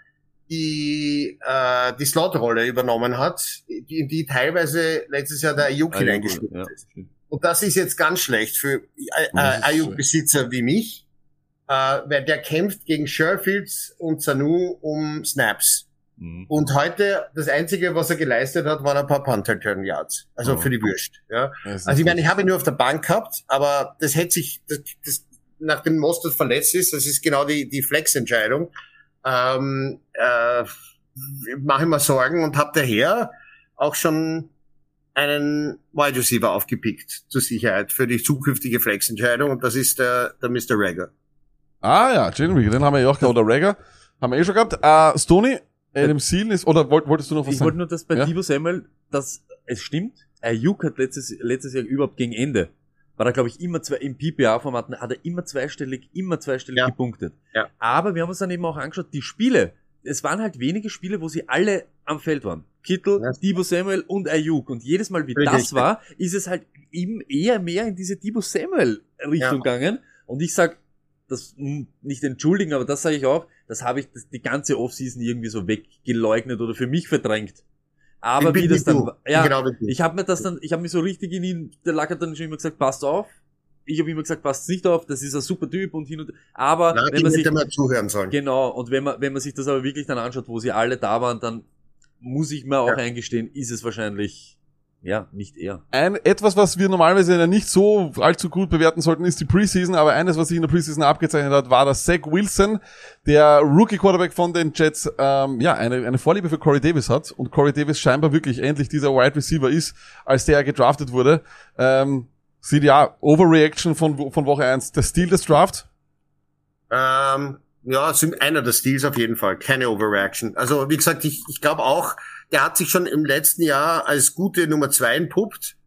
C: die äh, die Slot-Rolle übernommen hat, in die teilweise letztes Jahr der Ayuk hineingeschnitten ja, ist. Und das ist jetzt ganz schlecht für äh, äh Ayuk-Besitzer wie mich, äh, weil der kämpft gegen Sherfields und Sanu um Snaps. Mhm. Und heute, das Einzige, was er geleistet hat, waren ein paar Punt-Return-Yards. Also oh. für die Würst. Ja. Also ich meine, ich habe ihn nur auf der Bank gehabt, aber das hätte sich, das, das, nachdem Mostert verletzt ist, das ist genau die, die Flex-Entscheidung, ähm, äh, mache ich mir Sorgen und habe daher auch schon einen Wide Receiver aufgepickt zur Sicherheit für die zukünftige Flex-Entscheidung und das ist der, der Mr. Rager.
A: Ah ja, Rager, den haben wir ja auch gehabt, oder Rager, haben wir eh schon gehabt. Äh, Stoney, Adam Seal ist, oder wolltest du noch was
D: ich sagen? Ich wollte nur, dass bei ja? Divo Samuel, dass es stimmt, Ayuk hat letztes, letztes Jahr überhaupt gegen Ende war er, glaube ich, immer zwei, im PPA-Format hat er immer zweistellig, immer zweistellig ja. gepunktet. Ja. Aber wir haben uns dann eben auch angeschaut, die Spiele, es waren halt wenige Spiele, wo sie alle am Feld waren. Kittel, ja. Divo Samuel und Ayuk. Und jedes Mal, wie Richtig. das war, ist es halt eben eher mehr in diese Divo Samuel Richtung ja. gegangen. Und ich sag, das nicht entschuldigen, aber das sage ich auch, das habe ich das, die ganze Offseason irgendwie so weggeleugnet oder für mich verdrängt. Aber wie das dann, ja, genau ich habe mir das dann, ich habe mich so richtig in ihn, der Lack hat dann schon immer gesagt, passt auf. Ich habe immer gesagt, passt nicht auf, das ist ein super Typ und hin und aber
C: Na, wenn man sich mal zuhören sollen.
D: Genau, und wenn man wenn man sich das aber wirklich dann anschaut, wo sie alle da waren, dann muss ich mir auch ja. eingestehen, ist es wahrscheinlich ja, nicht er.
A: Ein, etwas, was wir normalerweise nicht so allzu gut bewerten sollten, ist die Preseason, aber eines, was sich in der Preseason abgezeichnet hat, war dass Zach Wilson, der Rookie-Quarterback von den Jets, ähm, ja, eine, eine Vorliebe für Corey Davis hat und Corey Davis scheinbar wirklich endlich dieser Wide Receiver ist, als der gedraftet wurde. Ähm, sieht ja, Overreaction von, von Woche 1, der Stil des Draft?
C: Ähm, ja, sind einer der Steals auf jeden Fall, keine Overreaction. Also, wie gesagt, ich, ich glaube auch, der hat sich schon im letzten Jahr als gute Nummer zwei entpuppt.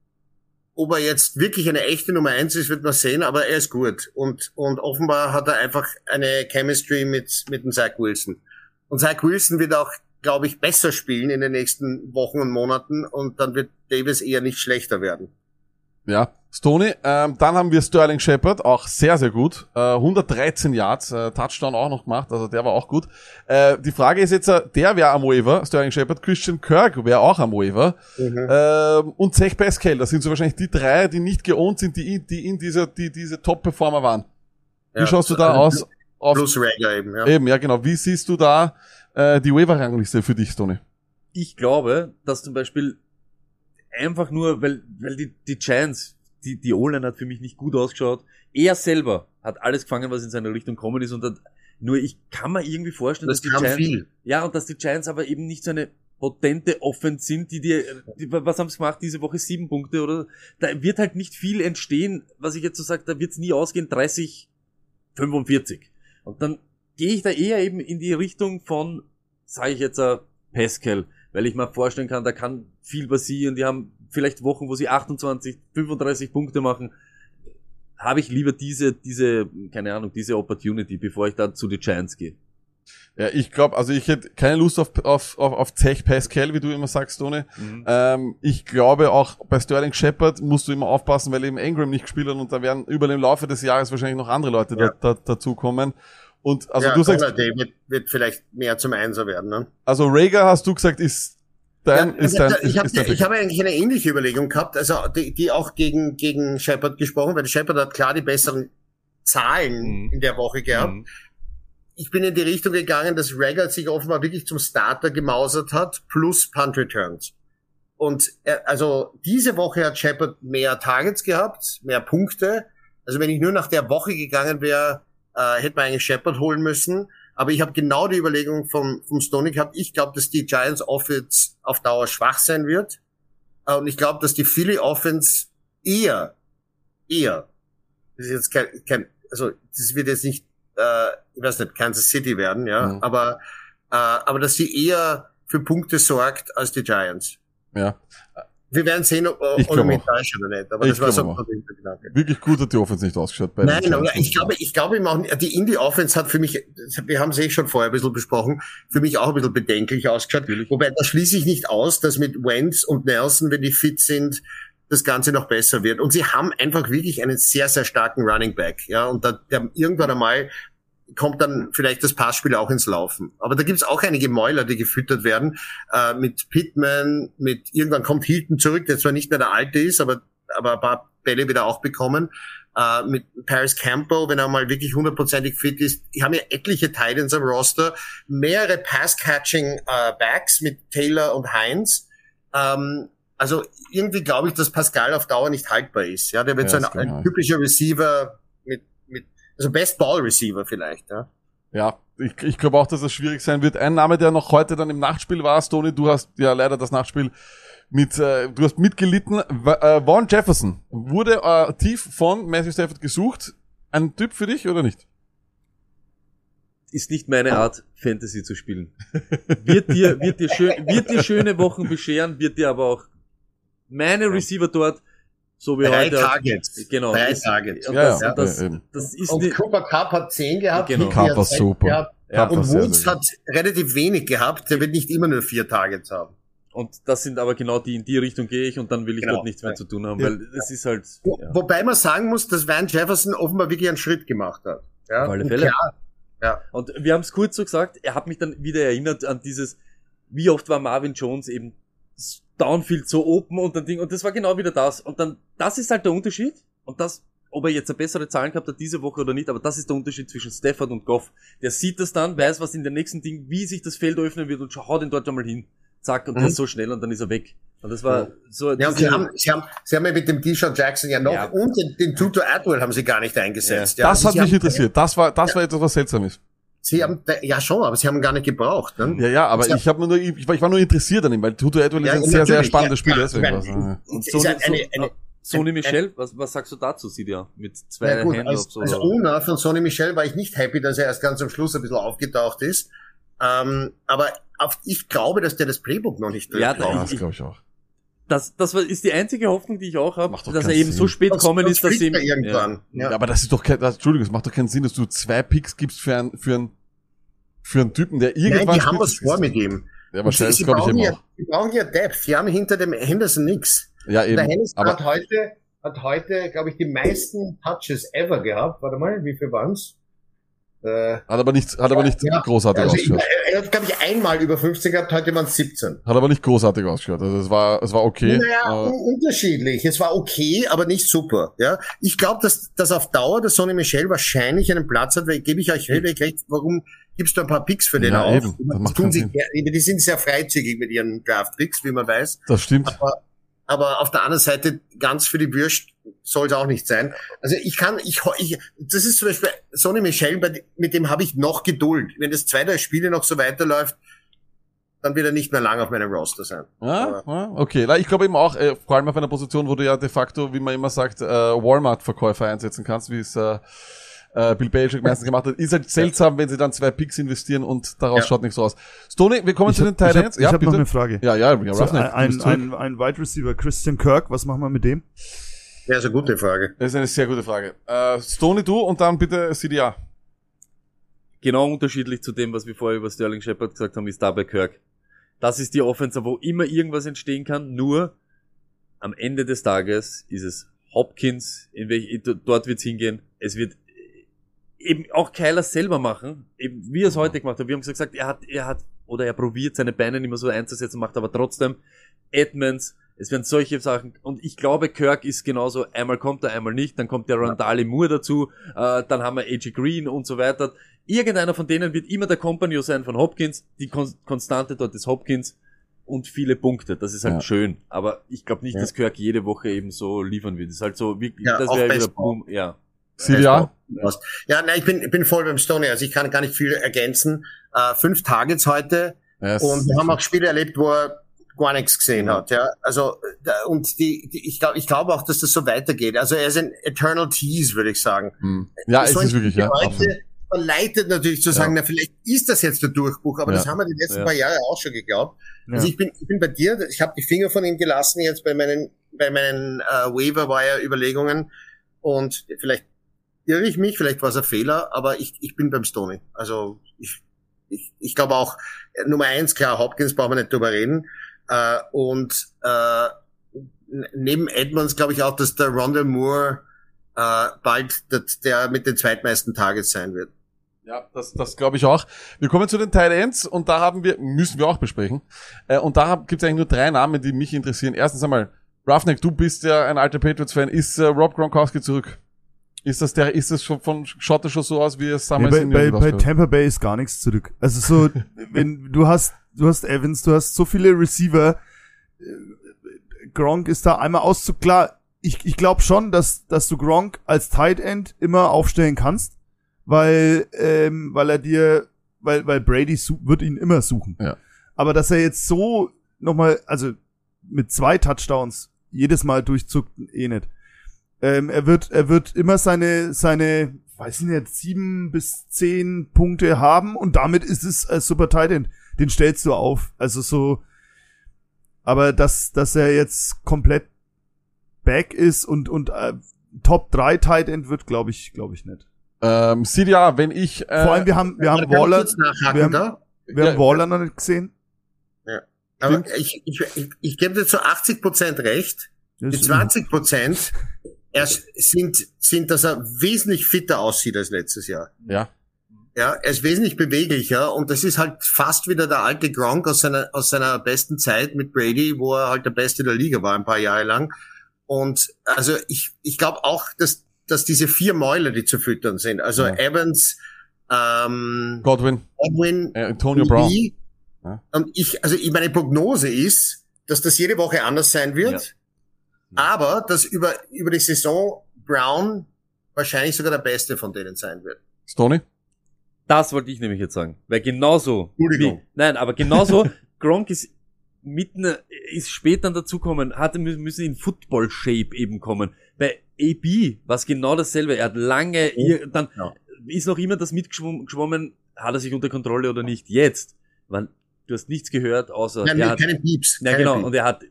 C: Ob er jetzt wirklich eine echte Nummer eins ist, wird man sehen, aber er ist gut. Und, und offenbar hat er einfach eine Chemistry mit, mit dem Zach Wilson. Und Zach Wilson wird auch, glaube ich, besser spielen in den nächsten Wochen und Monaten und dann wird Davis eher nicht schlechter werden.
A: Ja, Stoney. Ähm, dann haben wir Sterling Shepard, auch sehr, sehr gut. Äh, 113 Yards, äh, Touchdown auch noch gemacht, also der war auch gut. Äh, die Frage ist jetzt, äh, der wäre am Waiver, Sterling Shepard, Christian Kirk wäre auch am Waiver.
C: Mhm.
A: Ähm, und Zech Pascal, das sind so wahrscheinlich die drei, die nicht geohnt sind, die, in- die in dieser, die diese Top-Performer waren. Wie
C: Ja,
A: schaust du da
C: also
A: aus? Auf,
C: Plus Rager eben, ja.
A: Eben, ja genau. Wie siehst du da äh, die Waiver-Rangliste für dich, Stoney?
D: ich glaube, dass zum Beispiel einfach nur, weil, weil die, die Giants, die, die O-Line hat für mich nicht gut ausgeschaut. Er selber hat alles gefangen, was in seine Richtung kommen ist und hat, nur ich kann mir irgendwie vorstellen,
C: Das
D: dass die Giants,
C: viel.
D: ja, und dass die Giants aber eben nicht so eine potente Offense sind, die dir, was haben sie gemacht diese Woche? Sieben Punkte oder, da wird halt nicht viel entstehen, was ich jetzt so sage, da wird es nie ausgehen, 30, 45. Und dann gehe ich da eher eben in die Richtung von, sage ich jetzt, äh, Pascal, weil ich mir vorstellen kann, da kann viel passieren. Die haben vielleicht Wochen, wo sie 28, 35 Punkte machen. Habe ich lieber diese, diese, keine Ahnung, diese Opportunity, bevor ich dann zu den Giants gehe.
A: Ja, ich glaube, also ich hätte keine Lust auf, auf, auf, auf Zech Pascal, wie du immer sagst, Tone. Ähm, ich glaube auch bei Sterling Shepard musst du immer aufpassen, weil eben Ingram nicht gespielt hat und da werden über den Laufe des Jahres wahrscheinlich noch andere Leute
C: Ja.
A: da, da, dazukommen. Und also
C: ja,
A: du sagst,
C: wird, wird vielleicht mehr zum Einser werden, ne?
A: also Rager hast du gesagt, ist dein,
C: Ja,
A: ist
C: also,
A: dein,
C: ich
A: ist,
C: habe ich hab eigentlich eine ähnliche Überlegung gehabt, also die, die auch gegen, gegen Shepard gesprochen, weil Shepard hat klar die besseren Zahlen
D: Mhm.
C: in der Woche gehabt.
D: Mhm.
C: Ich bin in die Richtung gegangen, dass Raggard sich offenbar wirklich zum Starter gemausert hat, plus Punt Returns. Und er, also diese Woche hat Shepard mehr Targets gehabt, mehr Punkte. Also wenn ich nur nach der Woche gegangen wäre, äh, hätte man eigentlich Shepard holen müssen. Aber ich habe genau die Überlegung vom, vom Stoney gehabt. Ich glaube, dass die Giants Offense auf Dauer schwach sein wird. Äh, Und ich glaube, dass die Philly Offense eher, eher, das ist jetzt kein, kein also das wird jetzt nicht, äh, ich weiß nicht, Kansas City werden, ja,
A: Mhm.
C: aber, äh, aber dass sie eher für Punkte sorgt als die Giants.
A: Ja.
C: Wir werden sehen, ob,
A: auch.
C: täusche oder nicht. Aber
A: Ich
C: das war so ein Gedanke.
A: Wirklich gut hat die Offense nicht ausgeschaut. Bei
C: Nein, aber ich glaube, ich glaube eben auch, die Indie Offense hat für mich, wir haben es eh schon vorher ein bisschen besprochen, für mich auch ein bisschen bedenklich ausgeschaut. Wobei, da schließe ich nicht aus, dass mit Wentz und Nelson, wenn die fit sind, das Ganze noch besser wird. Und sie haben einfach wirklich einen sehr, sehr starken Running Back. Ja, und da, der, irgendwann einmal kommt dann vielleicht das Passspiel auch ins Laufen. Aber da gibt's auch einige Mäuler, die gefüttert werden. Äh, mit Pittman, mit irgendwann kommt Hilton zurück, der zwar nicht mehr der alte ist, aber, aber ein paar Bälle wieder auch bekommen. Äh, mit Paris Campbell, wenn er mal wirklich hundertprozentig fit ist. Die haben ja etliche Titans am Roster, mehrere Pass-Catching äh, Backs mit Taylor und Heinz. Ähm, also irgendwie glaube ich, dass Pascal auf Dauer nicht haltbar ist. Ja, der wird
A: Ja,
C: so ein,
A: ich
C: ein typischer Receiver also Best Ball Receiver vielleicht. Ja.
A: Ja, ich, ich glaube auch, dass das schwierig sein wird. Ein Name, der noch heute dann im Nachtspiel war, Stoney, du hast ja leider das Nachtspiel mit, äh, du hast mitgelitten. W äh, Vaughn Jefferson wurde äh, tief von Matthew Stafford gesucht. Ein Typ für dich oder nicht?
D: Ist nicht meine Art, Fantasy zu spielen. Wird dir, wird dir schön, wird dir schöne Wochen bescheren, wird dir aber auch meine Receiver dort, so wie
C: Drei
D: heute.
C: Targets.
D: Genau.
C: Drei
D: das-
C: Targets.
D: Und
A: Ja,
D: das,
A: ja,
D: das, das ist
C: Und Cooper Cup hat 10 gehabt.
D: Genau.
A: Cup war super.
C: gehabt.
D: Ja,
C: Und Woods hat relativ wenig gehabt. Der wird nicht immer nur vier Targets haben.
D: und das sind aber genau die, in die Richtung gehe ich und dann will ich
C: Genau.
D: dort nichts mehr zu tun haben, weil es ist halt,
C: Wo-
D: ja.
C: Wobei man sagen muss, dass Van Jefferson offenbar wirklich einen Schritt gemacht hat. Ja,
D: Auf alle
C: und
D: Fälle.
C: Klar, ja.
D: Und wir haben es kurz so gesagt, er hat mich dann wieder erinnert an dieses, wie oft war Marvin Jones eben Downfield so open und dann Ding, und das war genau wieder das. Und dann, das ist halt der Unterschied. Und das, ob er jetzt eine bessere Zahlen gehabt hat diese Woche oder nicht, aber das ist der Unterschied zwischen Stafford und Goff. Der sieht das dann, weiß, was in der nächsten Ding, wie sich das Feld öffnen wird und haut ihn dort einmal hin. Zack, und der
C: Mhm.
D: ist so schnell und dann ist er weg. Und das war so,
C: Ja, und sie haben, sie haben, sie haben ja mit dem Deshaun Jackson ja noch
D: Ja.
C: und den, den Tutor Atwell haben sie gar nicht eingesetzt. Ja.
A: das
C: Also
A: hat
C: sie
A: mich interessiert. Das war, das war etwas, was seltsam ist.
C: Sie haben, ja schon, aber sie haben gar nicht gebraucht. Ne?
A: Ja, ja, aber
C: Ja.
A: ich habe nur, ich war, ich war nur interessiert an ihm, weil Tutu Edward ist ein sehr, sehr spannendes Spiel.
C: ja,
A: Deswegen
C: meine,
A: ja.
D: und
C: es
D: Sony,
C: eine, eine,
D: so,
C: eine,
D: Sony
C: ein-
D: Michel, was, was sagst du dazu, Sidia? Mit zwei
C: gut,
D: Handoffs
C: als, als
D: oder?
C: Owner von Sonny Michel war ich nicht happy, dass er erst ganz am Schluss ein bisschen aufgetaucht ist. Ähm, aber auf, ich glaube, dass der das Playbook noch nicht
D: Ja,
C: drin
D: da-
A: Ja,
C: hat.
A: das glaube ich auch.
D: Das, das war- ist die einzige Hoffnung, die ich auch habe,
A: Macht doch
D: dass er
A: keinen
D: eben
A: Sinn.
D: so spät
C: Sonst-
D: kommen ist, dass ihm
C: er irgendwann.
A: Ja.
C: Ja.
A: aber das ist doch kein, das, Entschuldigung, das macht doch keinen Sinn, dass du zwei Picks gibst für einen, für einen, für einen Typen, der
C: Nein,
A: irgendwann
C: die haben was
A: Das
C: vor mit ihm.
A: Ja, wahrscheinlich, das glaube ich
C: brauchen
A: eben
C: ja,
A: auch.
C: sie brauchen ja Depth. Die haben hinter dem Henderson nix.
A: Ja,
C: Der
A: eben.
C: Henderson
A: Aber
C: hat heute hat heute, glaube ich, die meisten Touches ever gehabt. Warte mal, wie viel waren's?
A: Äh, hat aber nicht, hat aber nicht ja, großartig also ausgeschaut.
C: Er hat, glaube ich, einmal über 15 gehabt, heute waren es 17.
A: Hat aber nicht großartig ausgeschaut. Also es war, es war okay.
C: Naja, unterschiedlich. Es war okay, aber nicht super. Ja, ich glaube, dass, dass auf Dauer der Sonny Michel wahrscheinlich einen Platz hat, weil gebe ich euch völlig recht, warum gibst du ein paar Picks für den ja, auf? Eben. Das tun sie, die sind sehr freizügig mit ihren Draft-Picks, wie man weiß.
A: Das stimmt.
C: Aber aber auf der anderen Seite ganz für die Würst soll es auch nicht sein. Also ich kann, ich, ich das ist zum Beispiel Sonny Michel, mit dem habe ich noch Geduld. Wenn das zweite Spiele noch so weiterläuft, dann wird er nicht mehr lang auf meinem Roster sein.
A: Ah, ah okay. Ich glaube eben auch, äh, vor allem auf einer Position, wo du ja de facto, wie man immer sagt, äh, Walmart-Verkäufer einsetzen kannst, wie es äh, äh, Bill Belichick meistens gemacht hat. Ist halt seltsam, wenn sie dann zwei Picks investieren und daraus ja. schaut nichts so aus. Stoney, wir kommen ich zu den Titans.
E: Ich habe hab noch eine Frage.
A: Ja, ja, ja
E: so, ein, ein, ein, ein Wide Receiver, Christian Kirk, was machen wir mit dem?
C: Ja, ist eine gute Frage.
A: Das ist eine sehr gute Frage. Äh, Stoney, du und dann bitte CDA.
D: Genau unterschiedlich zu dem, was wir vorher über Sterling Shepard gesagt haben, ist da bei Kirk. Das ist die Offense, wo immer irgendwas entstehen kann, nur am Ende des Tages ist es Hopkins, in welch, dort wird's hingehen. Es wird eben auch Kyler selber machen, eben wie er es heute gemacht hat. Wir haben gesagt, er hat, er hat, oder er probiert seine Beine nicht mehr so einzusetzen, macht aber trotzdem Edmonds, es werden solche Sachen, und ich glaube, Kirk ist genauso, einmal kommt er, einmal nicht, dann kommt der Randale Moore dazu, äh, dann haben wir AJ Green und so weiter. Irgendeiner von denen wird immer der Compagnon sein von Hopkins, die Kon Konstante dort ist Hopkins und viele Punkte, das ist halt ja. schön, aber ich glaube nicht, ja. dass Kirk jede Woche eben so liefern wird. Das ist halt so wirklich, ja, das wäre wieder Boom, ja.
A: CDA?
C: Ja, nein, ich bin, bin voll beim Stone, also ich kann gar nicht viel ergänzen. Äh, fünf Targets heute yes. und wir haben auch Spiele erlebt, wo er gar nichts gesehen hat, ja. Also und die, die ich glaube ich glaube auch, dass das so weitergeht. Also er ist ein Eternal Tease, würde ich sagen.
A: Hm. Ja, so ist es wirklich, ja.
C: Heute verleitet natürlich zu sagen, ja. na vielleicht ist das jetzt der Durchbruch, aber ja. das haben wir die letzten ja. paar Jahre auch schon geglaubt. Also ich bin ich bin bei dir, ich habe die Finger von ihm gelassen jetzt bei meinen bei meinen äh, Waiver Wire Überlegungen und vielleicht irre ich mich, vielleicht war es ein Fehler, aber ich, ich bin beim Stoney. Also ich, ich, ich glaube auch, äh, Nummer eins, klar, Hopkins brauchen wir nicht drüber reden. Äh, und äh, neben Edmonds glaube ich auch, dass der Rondell Moore äh, bald der, der mit den zweitmeisten Targets sein wird.
A: Ja, das, das glaube ich auch. Wir kommen zu den Tight Ends und da haben wir, müssen wir auch besprechen. Äh, und da gibt es eigentlich nur drei Namen, die mich interessieren. Erstens einmal, Roughneck, du bist ja ein alter Patriots-Fan. Ist äh, Rob Gronkowski zurück? Ist das der, ist das schon von, das schon so aus, wie es damals
E: nee, bei, bei, bei Tampa Bay ist gar nichts zurück. Also so, (laughs) wenn, du hast, du hast Evans, du hast so viele Receiver, Gronk ist da einmal auszu, klar, ich, ich glaube schon, dass, dass du Gronk als Tight End immer aufstellen kannst, weil, ähm, weil er dir, weil, weil Brady wird ihn immer suchen.
A: Ja.
E: Aber dass er jetzt so nochmal, also mit zwei Touchdowns jedes Mal durchzuckt, eh nicht. Ähm, er wird, er wird immer seine, seine, weiß ich nicht, sieben bis zehn Punkte haben und damit ist es äh, Super Titan. Den stellst du auf. Also so, aber dass, dass er jetzt komplett back ist und, und äh, Top 3 Tight End wird, glaube ich, glaube ich nicht.
A: Ähm, CDA, wenn ich,
E: äh, Vor allem, wir haben, wir haben Waller, wir haben, wir haben Waller noch nicht gesehen.
C: Ja. Aber ich, ich, ich, ich gebe dir zu 80 Prozent recht. Die 20 Prozent (laughs) (laughs) er sind, sind, dass er wesentlich fitter aussieht als letztes Jahr.
A: Ja.
C: Ja, er ist wesentlich beweglicher und das ist halt fast wieder der alte Gronk aus seiner, aus seiner besten Zeit mit Brady, wo er halt der Beste der Liga war ein paar Jahre lang. Und also ich, ich glaube auch, dass, dass diese vier Mäuler, die zu füttern sind, also ja. Evans, ähm,
A: Godwin,
C: Godwin
A: äh, Antonio Brown.
C: Ja. Und ich, also meine Prognose ist, dass das jede Woche anders sein wird. Ja. Aber dass über, über die Saison Brown wahrscheinlich sogar der Beste von denen sein wird.
A: Stoney?
D: Das wollte ich nämlich jetzt sagen. Weil genauso. Wie, nein, aber genauso, (laughs) Gronk ist mitten, ist später dazukommen, hatte müssen in Football Shape eben kommen. Bei AB war es genau dasselbe. Er hat lange, oh, dann ja. ist noch immer das mitgeschwommen, hat er sich unter Kontrolle oder nicht. Jetzt, weil du hast nichts gehört, außer.
C: Nein, er hat, keine Pieps.
D: Ja, genau. Pieps. Und er hat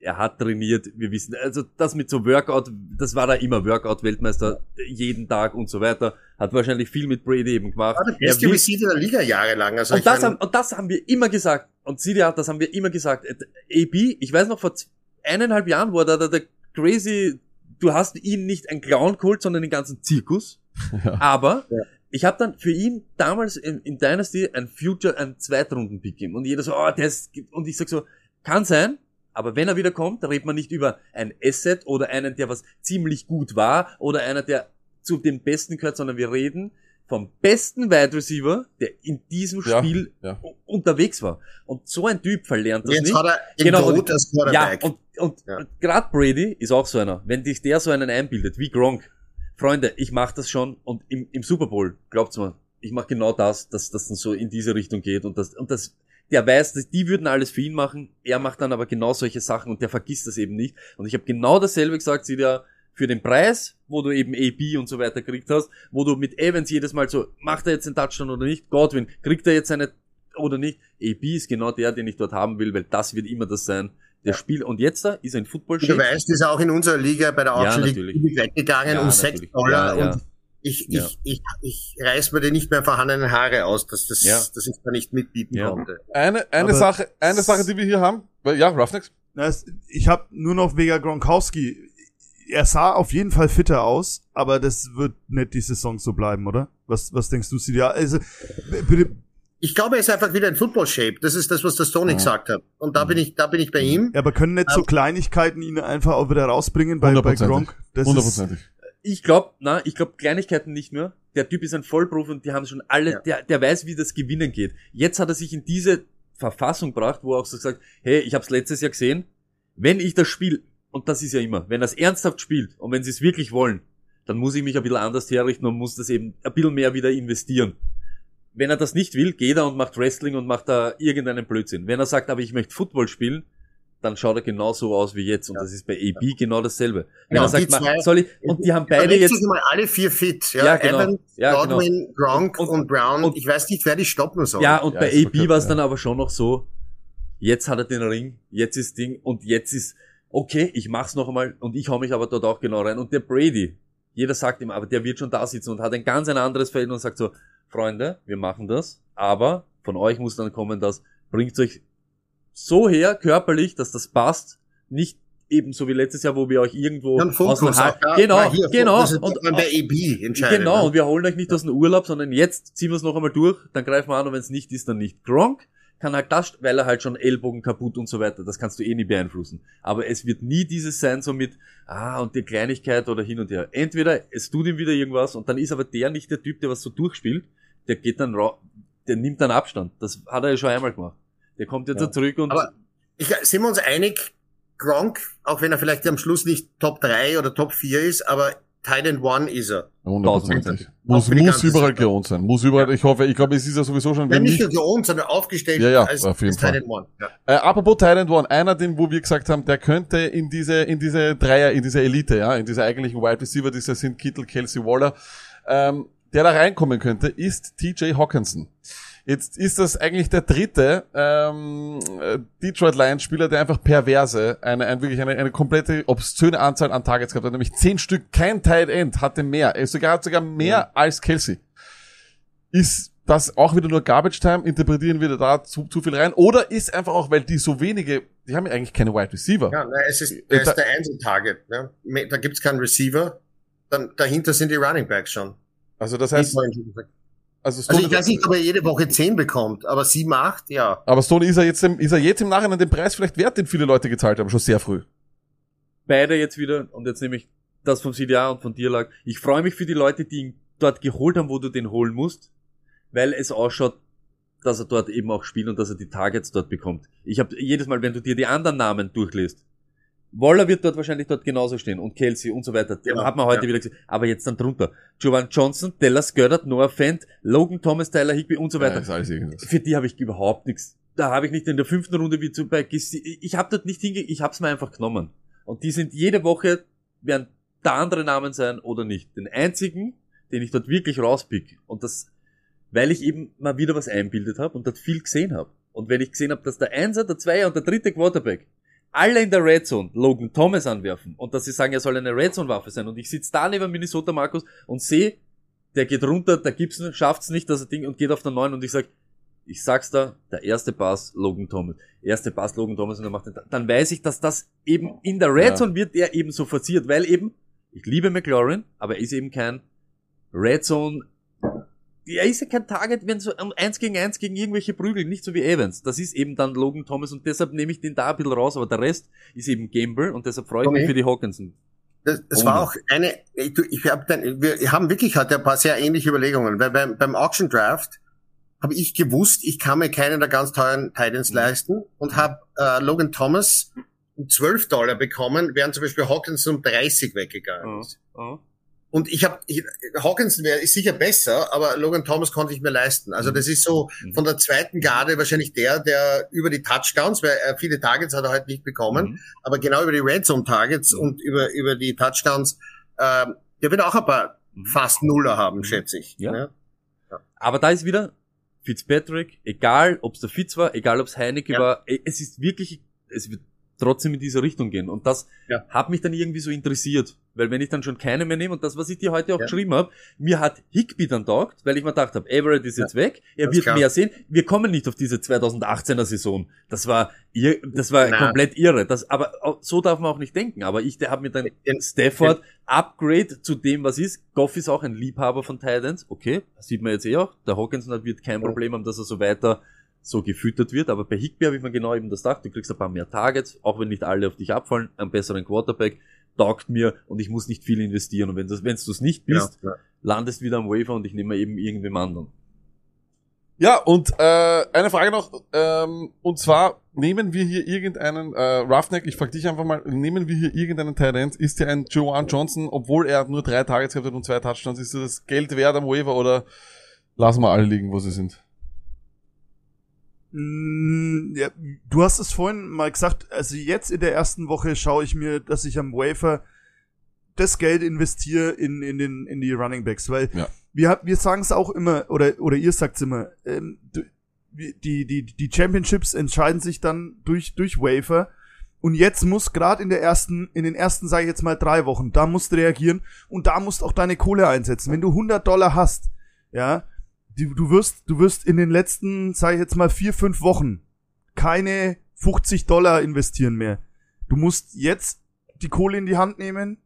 D: er hat trainiert, wir wissen, also das mit so Workout, das war da immer Workout-Weltmeister jeden Tag und so weiter, hat wahrscheinlich viel mit Brady eben gemacht. War
C: der beste Receiver der Liga jahrelang. Also
D: und, das haben, und das haben wir immer gesagt, und Sidia, das haben wir immer gesagt, AB, ich weiß noch vor eineinhalb Jahren, wo er da der, der crazy du hast ihn nicht ein Clown geholt, sondern den ganzen Zirkus. (laughs)
A: Ja.
D: Aber
C: Ja.
D: ich habe dann für ihn damals in, in Dynasty ein Future, ein Zweitrunden-Pick gegeben. Und jeder so, oh, der ist, und ich sag so, kann sein, aber wenn er wieder kommt, da redet man nicht über ein Asset oder einen, der was ziemlich gut war oder einer, der zu den Besten gehört, sondern wir reden vom besten Wide Receiver, der in diesem
A: Ja,
D: Spiel
A: ja.
D: u- unterwegs war. Und so ein Typ verlernt das
C: Jetzt
D: nicht.
C: hat er
D: Genau, und-
C: als
D: Ja, und, und
C: Ja.
D: gerade Brady ist auch so einer. Wenn dich der so einen einbildet, wie Gronk, Freunde, ich mache das schon und im, im Super Bowl, glaubt's mir, ich mache genau das, dass das dann so in diese Richtung geht und das und das der weiß, die würden alles für ihn machen, er macht dann aber genau solche Sachen und der vergisst das eben nicht. Und ich habe genau dasselbe gesagt, sie ja für den Preis, wo du eben AB und so weiter gekriegt hast, wo du mit Evans jedes Mal so, macht er jetzt einen Touchdown oder nicht? Godwin, kriegt er jetzt eine oder nicht? AB ist genau der, den ich dort haben will, weil das wird immer das sein. Der Spiel und jetzt da ist er in Football
C: Du weißt, ist er auch in unserer Liga bei der
D: Ja,
C: Auction League
D: natürlich.
C: ziemlich weggegangen
D: Ja,
C: um 6
D: natürlich.
C: Dollar
D: Ja, ja.
C: und ich,
D: Ja.
C: ich, ich, ich reiß mir die nicht mehr vorhandenen Haare aus, dass, das,
D: Ja.
C: dass ich da nicht mitbieten
D: Ja.
C: konnte.
A: Eine, eine
E: Aber-
A: Sache, eine Sache, die wir hier haben. weil- Ja,
E: es- Ich habe nur noch Vega Gronkowski. Er sah auf jeden Fall fitter aus, aber das wird nicht die Saison so bleiben, oder? Was, was denkst du, Silja? Also, bitte,
C: Ich glaube, er ist einfach wieder in Football-Shape. Das ist das, was der Stoney
A: Ja.
C: gesagt hat. Und da bin ich, da bin ich bei ihm.
E: aber können nicht so Kleinigkeiten ihn einfach auch wieder rausbringen bei, bei. Gronk? Das ist,
A: Hundertprozentig.
D: Ich glaube, na, ich glaube Kleinigkeiten nicht mehr. Der Typ ist ein Vollprofi und die haben schon alle,
C: Ja.
D: der, der weiß, wie das Gewinnen geht. Jetzt hat er sich in diese Verfassung gebracht, wo er auch so sagt, hey, ich habe es letztes Jahr gesehen, wenn ich das Spiel, und das ist ja immer, wenn er es ernsthaft spielt und wenn sie es wirklich wollen, dann muss ich mich ein bisschen anders herrichten und muss das eben ein bisschen mehr wieder investieren. Wenn er das nicht will, geht er und macht Wrestling und macht da irgendeinen Blödsinn. Wenn er sagt, aber ich möchte Football spielen, dann schaut er genauso aus wie jetzt. Und das ist bei AB genau dasselbe. Wenn
C: Ja,
D: er sagt,
C: zwei-
D: soll ich, und die haben beide
C: legt
D: jetzt,
C: sich mal alle vier fit. Ja,
D: Ja, genau.
C: Evans,
D: Ja,
C: Godwin, Gronk
D: Und-
C: und, Brown.
D: und-
C: ich weiß nicht, wer die stoppen soll.
D: Ja, und
A: Ja,
D: bei AB war es
A: ja.
D: dann aber schon noch so, jetzt hat er den Ring, jetzt ist Ding und jetzt ist, okay, ich mach's noch einmal und ich hau mich aber dort auch genau rein. Und der Brady, jeder sagt ihm, aber der wird schon da sitzen und hat ein ganz ein anderes Feld und sagt so, Freunde, wir machen das, aber von euch muss dann kommen, das bringt euch so her, körperlich, dass das passt, nicht eben so wie letztes Jahr, wo wir euch irgendwo aus dem
C: auch da-
D: genau,
C: hier,
D: genau, und,
C: bei AB entscheidend.
D: Genau,
C: ne?
D: und wir holen euch nicht aus dem Urlaub, sondern jetzt ziehen wir es noch einmal durch, dann greifen wir an und wenn es nicht ist, dann nicht. Gronk kann halt das, weil er halt schon Ellbogen kaputt und so weiter, das kannst du eh nie beeinflussen. Aber es wird nie dieses sein, so mit, ah, und die Kleinigkeit oder hin und her. Entweder es tut ihm wieder irgendwas und dann ist aber der nicht der Typ, der was so durchspielt, der geht dann ra der nimmt dann Abstand. Das hat er ja schon einmal gemacht. Der kommt jetzt
A: Ja.
D: zurück und
C: Aber ich, sind wir uns einig, Gronk, auch wenn er vielleicht am Schluss nicht Top 3 oder Top 4 ist, aber Titan One ist er.
A: Hundertprozentig.
C: Auch
A: Muss,
C: für die
A: muss überall geohnt sein. Muss überall, ich hoffe, ich glaube, es ist ja sowieso schon,
C: Wenn
A: wenn
C: nicht
A: nicht,
C: nur geohnt, sondern aufgestellt
A: Ja, ja,
C: als,
A: auf jeden
C: als
A: Fall.
C: Titan One. Ja.
A: Äh, apropos Thailand One, einer, den, wo wir gesagt haben, der könnte in diese, in diese Dreier, in diese Elite, ja, in diese eigentlichen Wide Receiver, die sind Kittel, Kelsey Waller, ähm, der da reinkommen könnte, ist TJ Hawkinson. Jetzt ist das eigentlich der dritte ähm, äh, Detroit Lions Spieler, der einfach perverse, eine, eine wirklich eine, eine komplette obszöne Anzahl an Targets gehabt hat, nämlich zehn Stück. Kein Tight End hatte mehr, er sogar hat sogar mehr als Kelsey. Ist das auch wieder nur Garbage Time? Interpretieren wir da zu, zu viel rein? Oder ist einfach auch, weil die so wenige, die haben ja eigentlich keine Wide Receiver.
C: Ja, na, es ist,
A: Äh, da-
C: ist der Einzeltarget. Ne? Da gibt's keinen Receiver. Dann, dahinter sind die Running Backs schon.
A: Also das heißt,
C: also
A: also Stone,
C: ich weiß nicht, ob er jede Woche 10 bekommt, aber 7, 8, ja.
A: aber Stone ist er jetzt, im, ist er jetzt im Nachhinein den Preis vielleicht wert, den viele Leute gezahlt haben, schon sehr früh.
D: beide jetzt wieder, und jetzt nehme ich das vom CDA und von dir lag, ich freue mich für die Leute, die ihn dort geholt haben, wo du den holen musst, weil es ausschaut, dass er dort eben auch spielt und dass er die Targets dort bekommt. Ich habe jedes Mal, wenn du dir die anderen Namen durchliest, Waller wird dort wahrscheinlich dort genauso stehen und Kelsey und so weiter. Den
C: Genau,
D: hat man heute
C: ja.
D: wieder gesehen. Aber jetzt dann drunter. Jovan Johnson, Dallas Goddard, Noah Fent, Logan Thomas, Tyler Higby und so
A: Ja,
D: weiter.
A: irgendwas.
D: Für die habe ich überhaupt nichts. Da habe ich nicht in der fünften Runde wie zu bei Gessi ich habe dort nicht hinge ich habe es mir einfach genommen. Und die sind jede Woche werden da andere Namen sein oder nicht. Den einzigen, den ich dort wirklich rauspick und das weil ich eben mal wieder was einbildet habe und dort viel gesehen habe. Und wenn ich gesehen habe, dass der Einser, der Zweier und der dritte Quarterback alle in der Red Zone Logan Thomas anwerfen und dass sie sagen, er soll eine Red Zone Waffe sein und ich sitze da neben Minnesota Markus und sehe, der geht runter, der Gibson schafft's nicht, dass er Ding und geht auf der 9 und ich sag, ich sag's da, der erste Pass Logan Thomas, erste Pass Logan Thomas und er macht den, dann weiß ich, dass das eben in der Red
A: Ja.
D: Zone wird er eben so forciert, weil eben Ich liebe McLaurin, aber er ist eben kein Red Zone. Er ist ja kein Target, wenn so eins gegen eins gegen irgendwelche prügeln, nicht so wie Evans. Das ist eben dann Logan Thomas und deshalb nehme ich den da ein bisschen raus, aber der Rest ist eben Gamble und deshalb freue ich mich
C: Okay.
D: für die Hawkinson.
C: Das, das
D: Oh
C: war auch eine, ich, ich hab dann, wir haben wirklich heute ein paar sehr ähnliche Überlegungen, weil beim, beim Auction Draft habe ich gewusst, ich kann mir keinen der ganz teuren Titans leisten und habe äh, Logan Thomas um 12 Dollar bekommen, während zum Beispiel Hawkins um 30 weggegangen ist. Und ich habe, Hawkinson wäre ist sicher besser, aber Logan Thomas konnte ich mir leisten. Also das ist so
D: Mhm.
C: von der zweiten Garde wahrscheinlich der, der über die Touchdowns, weil äh, viele Targets hat er heute nicht bekommen,
D: Mhm.
C: aber genau über die Red Zone Targets
D: Mhm.
C: und über, über die Touchdowns, ähm, der wird auch ein paar
D: Mhm.
C: fast Nuller haben, schätze ich.
D: Ja.
C: Ne?
D: Aber da ist wieder Fitzpatrick, egal ob es der Fitz war, egal ob es Heineke
C: Ja.
D: war, eh, es ist wirklich, es wird trotzdem in diese Richtung gehen. Und das
C: Ja.
D: hat mich dann irgendwie so interessiert. Weil wenn ich dann schon keine mehr nehme, und das, was ich dir heute auch
C: Ja.
D: geschrieben habe, mir hat Higby dann taugt, weil ich mir gedacht habe, Everett ist jetzt weg, er
C: Ganz
D: wird
C: klar.
D: mehr sehen. Wir kommen nicht auf diese 2018er Saison. Das war, ir das war
C: Na.
D: komplett irre. Das, aber so darf man auch nicht denken. Aber ich habe mir dann
C: Den-
D: Stafford Upgrade zu dem, was ist. Goff ist auch ein Liebhaber von Titans. Okay, das sieht man jetzt eh auch. Der Hawkinson hat- wird kein
C: Ja.
D: Problem haben, dass er so weiter so gefüttert wird. Aber bei Higby habe ich mir genau eben das gedacht. Du kriegst ein paar mehr Targets, auch wenn nicht alle auf dich abfallen. Einen besseren Quarterback taugt mir und ich muss nicht viel investieren. Und wenn du es nicht bist,
C: Ja.
D: landest wieder am Wafer und ich nehme eben irgendwem anderen.
A: Ja, und äh, eine Frage noch, ähm, und zwar nehmen wir hier irgendeinen, äh, Roughneck, ich frage dich einfach mal, nehmen wir hier irgendeinen End, ist der ein Joanne Johnson, obwohl er nur drei Targets gehabt hat und zwei Touchdowns, ist das Geld wert am Waiver oder lassen wir alle liegen, wo sie sind?
E: Mm, Ja, du hast es vorhin mal gesagt, also jetzt in der ersten Woche schaue ich mir, dass ich am Wafer das Geld investiere in, in, den, in die Running Backs, weil
A: Ja.
E: wir, wir sagen es auch immer, oder, oder ihr sagt es immer, ähm, die, die, die Championships entscheiden sich dann durch, durch Wafer. Und jetzt muss gerade in der ersten, in den ersten, sage ich jetzt mal, drei Wochen, da musst du reagieren und da musst auch deine Kohle einsetzen. Wenn du 100 Dollar hast, ja, du, du wirst, du wirst in den letzten, sage ich jetzt mal, vier, fünf Wochen keine 50 Dollar investieren mehr. Du musst jetzt die Kohle in die Hand nehmen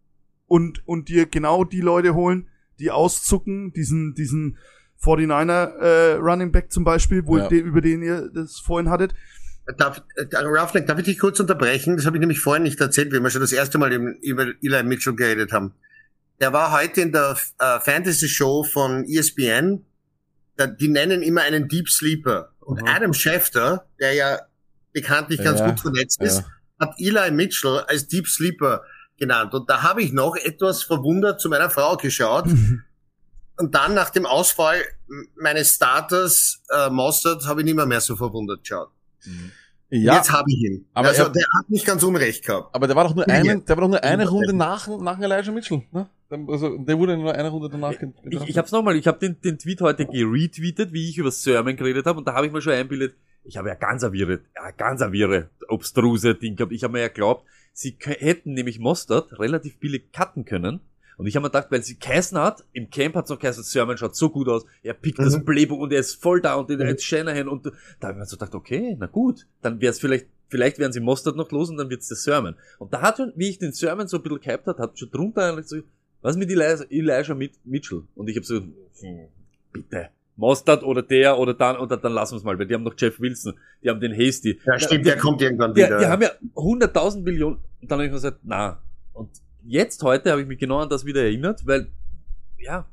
E: und, und dir genau die Leute holen, die auszucken, diesen, diesen 49er äh, Running Back zum Beispiel, wo
A: Ja.
E: der, über den ihr das vorhin hattet.
C: Darf, äh, Roughneck, darf ich dich kurz unterbrechen? Das habe ich nämlich vorhin nicht erzählt, wie wir schon das erste Mal eben über Eli Mitchell geredet haben. Der war heute in der äh, Fantasy Show von ESPN. Die nennen immer einen Deep Sleeper. Und
A: Mhm.
C: Adam Schefter, der ja bekanntlich ganz
A: Ja,
C: gut vernetzt ist,
A: ja.
C: hat Eli Mitchell als Deep Sleeper genannt. Und da habe ich noch etwas verwundert zu meiner Frau geschaut. Und dann nach dem Ausfall meines Starters äh, Mostert habe ich nicht mehr, mehr so verwundert geschaut.
A: Ja,
C: Jetzt habe ich ihn.
A: aber
C: also
A: er-
C: der hat nicht ganz unrecht gehabt.
A: aber der war doch nur einen, der war doch nur eine. Runde nach, nach Elijah Mitchell, ne? Also, der wurde nur eine Runde danach.
D: Ich, ich hab's nochmal, ich habe den, den Tweet heute geretweetet, wie ich über Sermon geredet habe und da habe ich mir schon einbildet, ich habe ja ganz avire, ja, ganz avire, obstruse Ding gehabt. Ich habe mir ja glaubt, sie hätten nämlich Mostert relativ billig cutten können. Und ich habe mir gedacht, weil sie geheißen hat, im Camp hat's noch geheißen, Sermon schaut so gut aus, er pickt das
C: Mhm.
D: Playbook und er ist voll da und
C: Mhm.
D: er ist Shanahan und da habe ich mir so gedacht, okay, na gut, dann wär's vielleicht, vielleicht werden sie Mostert noch los und dann wird's der Sermon. Und da hat schon, wie ich den Sermon so ein bisschen gehypt hat, hat schon drunter eigentlich so, was mit Elijah, Elijah Mit- Mitchell? Und ich habe so, hm, bitte. Mostert oder der oder dann, oder dann lassen wir es mal, weil die haben noch Jeff Wilson, die haben den Hasty.
C: Ja, stimmt, der kommt irgendwann
D: Die,
C: wieder.
D: die haben ja 100.000 Millionen, und dann habe ich mir gesagt, na. Und jetzt heute habe ich mich genau an das wieder erinnert, weil, ja.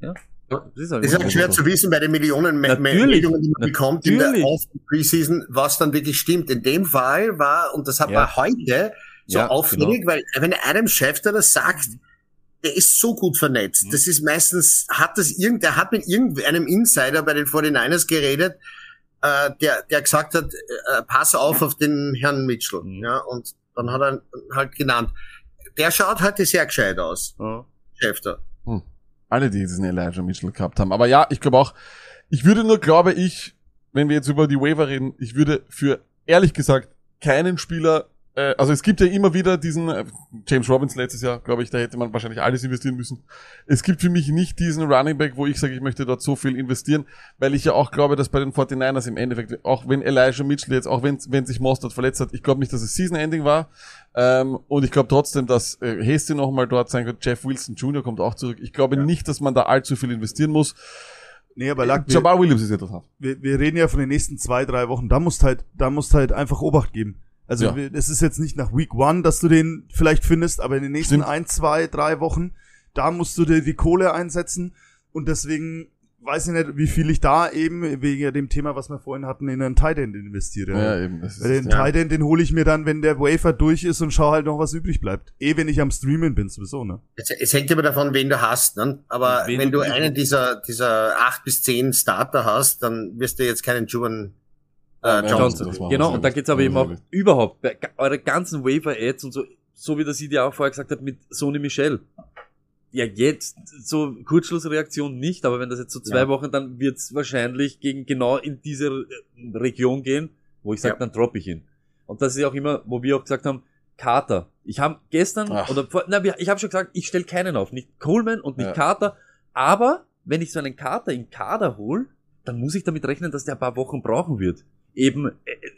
D: Ja. Das ist halt
C: Es ist halt schwer zu wissen bei den Millionen. Meldungen, die man bekommt in der
D: Natürlich.
C: Off- Preseason, was dann wirklich stimmt. In dem Fall war, und das hat
D: Ja.
C: man heute so
D: Ja,
C: auffällig, weil wenn Adam Schefter das sagt, der ist so gut vernetzt.
D: Mhm.
C: Das ist meistens, hat das irgend, der hat mit irgendeinem Insider bei den 49ers geredet, äh, der, der gesagt hat, äh, pass auf auf den Herrn Mitchell.
D: Mhm.
C: Ja, und dann hat er halt genannt. Der schaut heute sehr gescheit aus,
D: Ja.
C: Schefter.
A: alle, die diesen Elijah Mitchell gehabt haben. Aber ja, ich glaube auch, ich würde nur, glaube ich, wenn wir jetzt über die Waiver reden, ich würde für, ehrlich gesagt, keinen Spieler äh, also es gibt ja immer wieder diesen, äh, James Robinson letztes Jahr, glaube ich, da hätte man wahrscheinlich alles investieren müssen. Es gibt für mich nicht diesen Running Back, wo ich sage, ich möchte dort so viel investieren, weil ich ja auch glaube, dass bei den 49ers im Endeffekt, auch wenn Elijah Mitchell jetzt, auch wenn, wenn sich Mostert verletzt hat, ich glaube nicht, dass es Season-Ending war. Ähm, und ich glaube trotzdem, dass äh, Hasty nochmal dort sein wird. Jeff Wilson Jr. kommt auch zurück. Ich glaube nicht, dass man da allzu viel investieren muss.
E: Nee, aber Lack, wir,
A: Jabbar Williams ist interessant.
E: wir, wir reden ja von den nächsten zwei, drei Wochen. Da musst halt, da musst halt einfach Obacht geben. Also
A: Ja.
E: es ist jetzt nicht nach Week One, dass du den vielleicht findest, aber in den nächsten
A: Stimmt.
E: ein, zwei, drei Wochen, da musst du dir die Kohle einsetzen. Und deswegen weiß ich nicht, wie viel ich da eben wegen dem Thema, was wir vorhin hatten, in einen Tight End investiere.
A: Ja, eben. Das ist,
E: Weil den
C: ja.
E: Tight End, den hole ich mir dann, wenn der Wafer durch ist und schau halt noch, was übrig bleibt. Eh, wenn ich am Streamen bin, sowieso, ne?
C: Es, es hängt immer davon, wen du hast, ne? Aber wenn
D: du-
C: du einen dieser, dieser acht bis zehn Starter hast, dann wirst du jetzt keinen Juan äh, Johnson.
D: Johnson. Genau, und da geht's aber eben auch überhaupt, bei eure ganzen Waiver-Ads und so, so wie das ja auch vorher gesagt hat, mit Sony Michel. Ja, jetzt, so Kurzschlussreaktion nicht, aber wenn das jetzt so zwei
C: Ja.
D: Wochen, dann wird's wahrscheinlich gegen genau in diese äh, Region gehen, wo ich sage,
C: Ja.
D: dann droppe ich ihn. Und das ist ja auch immer, wo wir auch gesagt haben, Carter. Ich habe gestern,
A: Ach.
D: oder vor, na, ich habe schon gesagt, ich stelle keinen auf, nicht Coleman und nicht
A: Ja.
D: Carter, aber wenn ich so einen Carter in Kader hol, dann muss ich damit rechnen, dass der ein paar Wochen brauchen wird. Eben, äh,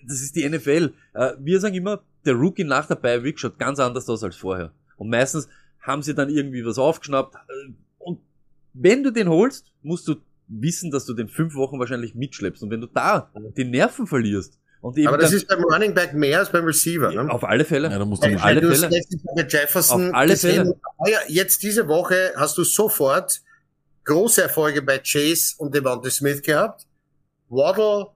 D: das ist die NFL. Äh, Wir sagen immer, der Rookie nach der Bye-Week schaut ganz anders aus als vorher. Und meistens haben sie dann irgendwie was aufgeschnappt. äh, Und wenn du den holst, musst du wissen, dass du den fünf Wochen wahrscheinlich mitschleppst. Und wenn du da die Nerven verlierst und eben
C: Aber das ist beim Running Back mehr als beim Receiver, ne?
D: auf alle Fälle.
A: Ja, da musst du
C: weil
D: alle Fälle.
C: Jefferson
D: Auf alle
C: gesehen
D: Fälle.
C: ah ja, jetzt diese Woche hast du sofort große Erfolge bei Chase und Devontae Smith gehabt. Waddle,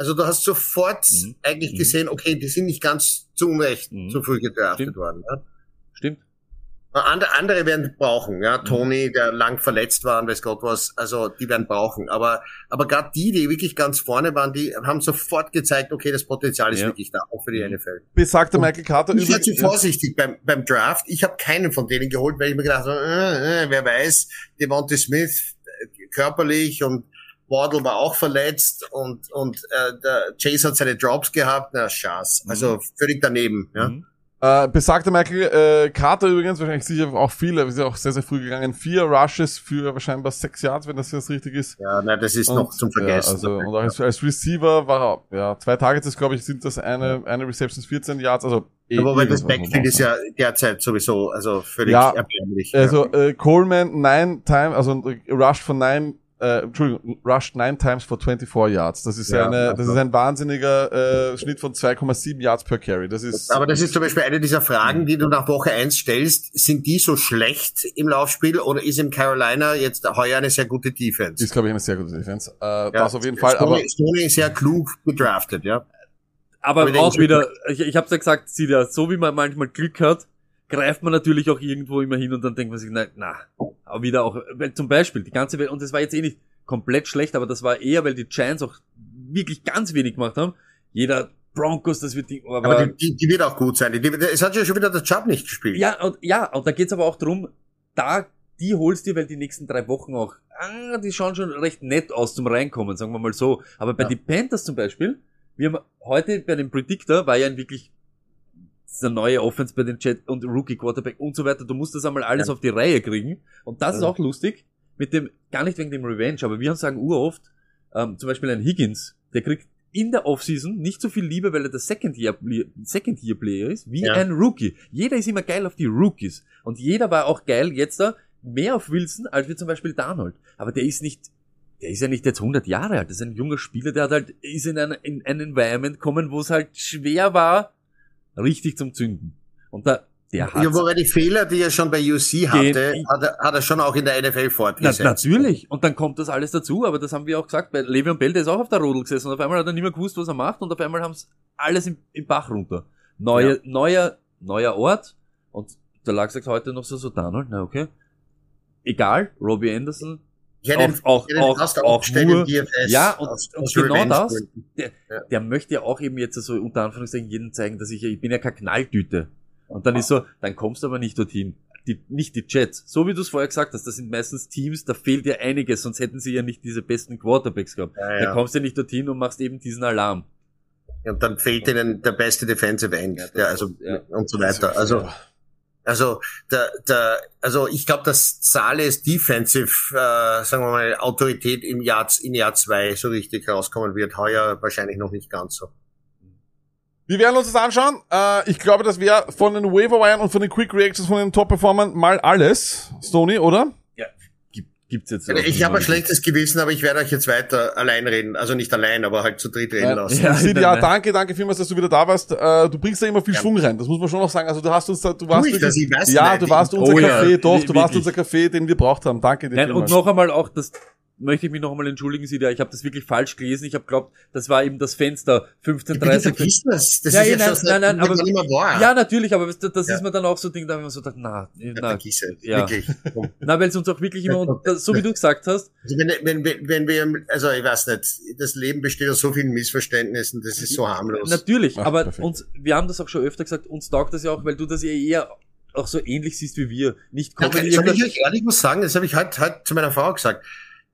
C: also du hast sofort
D: Mhm.
C: eigentlich
D: Mhm.
C: gesehen, okay, die sind nicht ganz zu Unrecht
D: Mhm.
C: zu früh gedraftet
D: Stimmt.
C: worden. Ja?
D: Stimmt.
C: Andere, andere werden brauchen,
D: Mhm.
C: ja. Tony, der lang verletzt war und weiß Gott was, also die werden brauchen. Aber, aber gerade die, die wirklich ganz vorne waren, die haben sofort gezeigt, okay, das Potenzial ist
D: Ja.
C: wirklich da, auch für die
D: Mhm.
C: NFL.
A: Besagter Michael Carter
C: Ich war zu vorsichtig beim, beim Draft. Ich habe keinen von denen geholt, weil ich mir gedacht habe, äh, äh, wer weiß, Devontae Smith äh, körperlich und Waddle war auch verletzt und und äh, der Chase hat seine Drops gehabt. Na, Schaß. Also völlig daneben. Ja.
D: Mhm.
A: Äh, besagter Michael äh, Carter übrigens, wahrscheinlich sicher auch viele, ist ja auch sehr, sehr früh gegangen. Vier Rushes für wahrscheinlich sechs Yards, wenn das jetzt richtig ist.
C: Ja, na, das ist
A: Und,
C: noch zum Vergessen.
A: Ja, also, und auch als, als Receiver war er, ja, zwei Targets ist, glaube ich, sind das eine, eine Receptions 14 Yards, also eh,
C: Aber weil das Backfield ist ja derzeit sowieso also völlig
A: Ja,
C: erbärmlich.
A: Also äh, Coleman nine time, also ein Rush von nine, äh, Entschuldigung, rushed nine times for 24 Yards. Das ist
C: Ja,
A: eine, das ist ein wahnsinniger äh, Schnitt von 2,7 Yards per Carry. Das ist
C: Aber das ist zum Beispiel eine dieser Fragen, die du nach Woche eins stellst. Sind die so schlecht im Laufspiel oder ist in Carolina jetzt heuer eine sehr gute Defense?
A: ist glaube ich eine sehr gute Defense. Äh,
C: Ja,
A: das auf jeden Fall. Aber
C: Stoney, Stoney ist sehr klug gedraftet, ja.
D: Aber
C: Aber ich
D: auch wieder, ich, ich hab's ja gesagt, Sidia, so wie man manchmal Glück hat, greift man natürlich auch irgendwo immer hin und dann denkt man sich, na, na aber wieder auch, weil zum Beispiel, die ganze Welt, und das war jetzt eh nicht komplett schlecht, aber das war eher, weil die Giants auch wirklich ganz wenig gemacht haben. Jeder Broncos, das wird die, aber,
C: Aber die, die, die wird auch gut sein. Die, es hat ja schon wieder der Job nicht gespielt.
D: ja, und, ja, und da geht's aber auch drum, da, die holst dir, weil die nächsten drei Wochen auch, ah, die schauen schon recht nett aus zum Reinkommen, sagen wir mal so. Aber bei
C: Ja.
D: den Panthers zum Beispiel, wir haben heute bei dem Predictor war ja ein wirklich der neue Offense bei den Jet und Rookie Quarterback und so weiter. Du musst das einmal alles
C: Ja.
D: auf die Reihe kriegen. Und das ist
C: Ja.
D: auch lustig. Mit dem, gar nicht wegen dem Revenge, aber wir sagen uroft, ähm, zum Beispiel ein Higgins, der kriegt in der Offseason nicht so viel Liebe, weil er der Second Year, Second Year Player ist, wie
C: Ja.
D: ein Rookie. Jeder ist immer geil auf die Rookies. Und jeder war auch geil jetzt da mehr auf Wilson als wie zum Beispiel Darnold. Aber der ist nicht, der ist ja nicht jetzt 100 Jahre alt. Das ist ein junger Spieler, der hat halt, ist in ein, in ein Environment gekommen, wo es halt schwer war, richtig zum Zünden. Und da, der hat
C: Ja, wobei die Fehler, die er schon bei UC hatte, hat er, hat er schon auch in der NFL
D: Na,
C: fortgesetzt.
D: natürlich. Und dann kommt das alles dazu, aber das haben wir auch gesagt, bei Le'Veon Bell, der ist auch auf der Rodel gesessen und auf einmal hat er nicht mehr gewusst, was er macht und auf einmal haben es alles im, im Bach runter. Neue,
C: Ja.
D: neuer, neuer Ort und der lag sagt heute noch so, so Donald, na okay. Egal, Robbie Anderson,
C: Ich hätte
D: auch- auch-
C: ihn
D: auch- auch
C: aufgestellt
D: nur-
C: DFS.
D: Ja, und-
C: aus-
D: und
C: aus
D: genau das-
C: Revenge-Gründen.
D: der möchte ja auch eben jetzt so unter Anführungszeichen jedem zeigen, dass ich, ja- ich bin ja keine Knalltüte. Und dann ist so, dann kommst du aber nicht dorthin. Die, nicht die Jets. So wie du es vorher gesagt hast, das sind meistens Teams, da fehlt ja einiges, sonst hätten sie ja nicht diese besten Quarterbacks gehabt.
C: Ja,
D: Da
C: ja.
D: kommst du nicht dorthin und machst eben diesen Alarm.
C: Und dann fehlt ihnen der beste Defensive End,
D: Ja,
C: der, also
D: ja.
C: und so weiter. Also also der, der, also ich glaube, dass Sales Defensive, äh, sagen wir mal, Autorität im Jahr in Jahr zwei so richtig rauskommen wird. Heuer wahrscheinlich noch nicht ganz so.
A: Wir werden uns das anschauen. Äh, ich glaube, das wäre von den Waiver und von den Quick Reactions von den Top-Performern mal alles, Stoney, oder?
D: Gibt's jetzt.
C: Ich habe ein schlechtes Gewissen, aber ich werde euch jetzt weiter allein reden. Also nicht allein, aber halt zu dritt reden
A: Ja.
C: lassen.
D: Ja,
A: ja, danke, danke vielmals, dass du wieder da warst. Äh, du bringst da immer viel
C: Ja.
A: Schwung rein. Das muss man schon noch sagen. Also du hast uns da, du warst
C: das?
A: wirklich-
C: Ich weiß
A: ja,
C: nicht.
A: du warst unser
D: Oh ja,
A: Kaffee, doch, du warst unser Kaffee, den wir braucht haben. Danke dir
D: Nein, und noch einmal auch, das möchte ich mich noch einmal entschuldigen, Sie, ich habe das wirklich falsch gelesen. Ich habe glaubt, das war eben das Fenster
C: Bitte
D: 15.30
C: vergiss das. Das
D: Ja,
C: ist
D: ja,
C: ja
D: nein, nein, nein, aber-
C: nicht mehr wahr.
D: Ja, natürlich, aber das, das
C: Ja.
D: ist mir dann auch so Ding, da habe ich mir so gedacht, na,
C: Ja,
D: na, ja.
C: Wirklich.
D: Na, weil es uns auch wirklich immer, so wie du gesagt hast,
C: Also wenn, wenn, wenn, wenn wir, also ich weiß nicht, das Leben besteht aus so vielen Missverständnissen, das ist so harmlos.
D: natürlich,
A: Ach,
D: aber
A: perfekt.
D: uns, wir haben das auch schon öfter gesagt, uns taugt das ja auch, weil du das ja eher auch so ähnlich siehst wie wir. Nicht
C: Ja,
D: kommen
C: soll ich euch ehrlich was sagen? Das habe ich heute halt zu meiner Frau gesagt.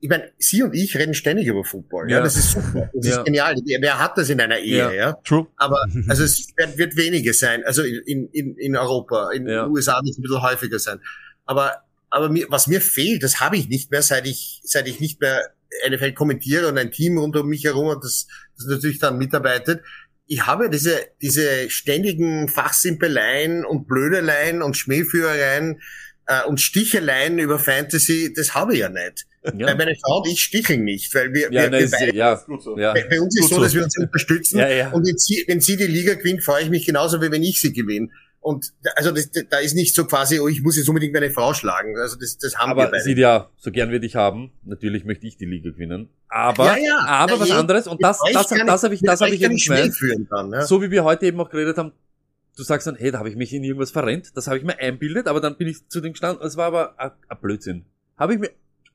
C: Ich meine, sie und ich reden ständig über Football. Ja,
D: Ja.
C: das ist super. Das
D: Ja.
C: ist genial. Wer hat das in einer Ehe?
D: Ja.
C: Ja.
A: True.
C: Aber (laughs) also es wird, wird wenige sein. Also in, in, in Europa, in den USA wird es ein bisschen häufiger sein. Aber aber mir, was mir fehlt, das habe ich nicht mehr, seit ich seit ich nicht mehr NFL kommentiere und ein Team rund um mich herum und das, das natürlich dann mitarbeitet. Ich habe diese diese ständigen Fachsimpeleien und Blödeleien und Schmähführereien äh, und Sticheleien über Fantasy, das habe ich ja nicht. Weil
D: ja,
C: meine Frau und ich sticheln nicht, weil wir,
D: ja,
C: wir,
D: nein,
C: wir
D: ist,
C: beide
D: ja,
A: so.
D: ja,
C: bei bei uns ist
A: Gut
C: so, dass wir uns unterstützen.
D: ja, ja.
C: Und wenn sie, wenn sie die Liga gewinnt, freue ich mich genauso, wie wenn ich sie gewinne. Und da- also das, da ist nicht so quasi, oh, ich muss jetzt unbedingt meine Frau schlagen. Also das, das haben wir
D: Aber
C: beide.
D: sieht ja, so gern wir dich haben, natürlich möchte ich die Liga gewinnen. Aber,
C: Ja, ja.
D: aber
C: Na,
D: was
C: je-
D: anderes, und das, das, das
C: ich-
D: habe ich, das habe
C: euch
D: ich
C: kann
D: eben gemeint.
C: führen dann. Ja.
D: So wie wir heute eben auch geredet haben, du sagst dann, hey, da habe ich mich in irgendwas verrennt, das habe ich mir einbildet, aber dann bin ich zu dem gestanden, es war aber ein ein Blödsinn. Habe ich mir,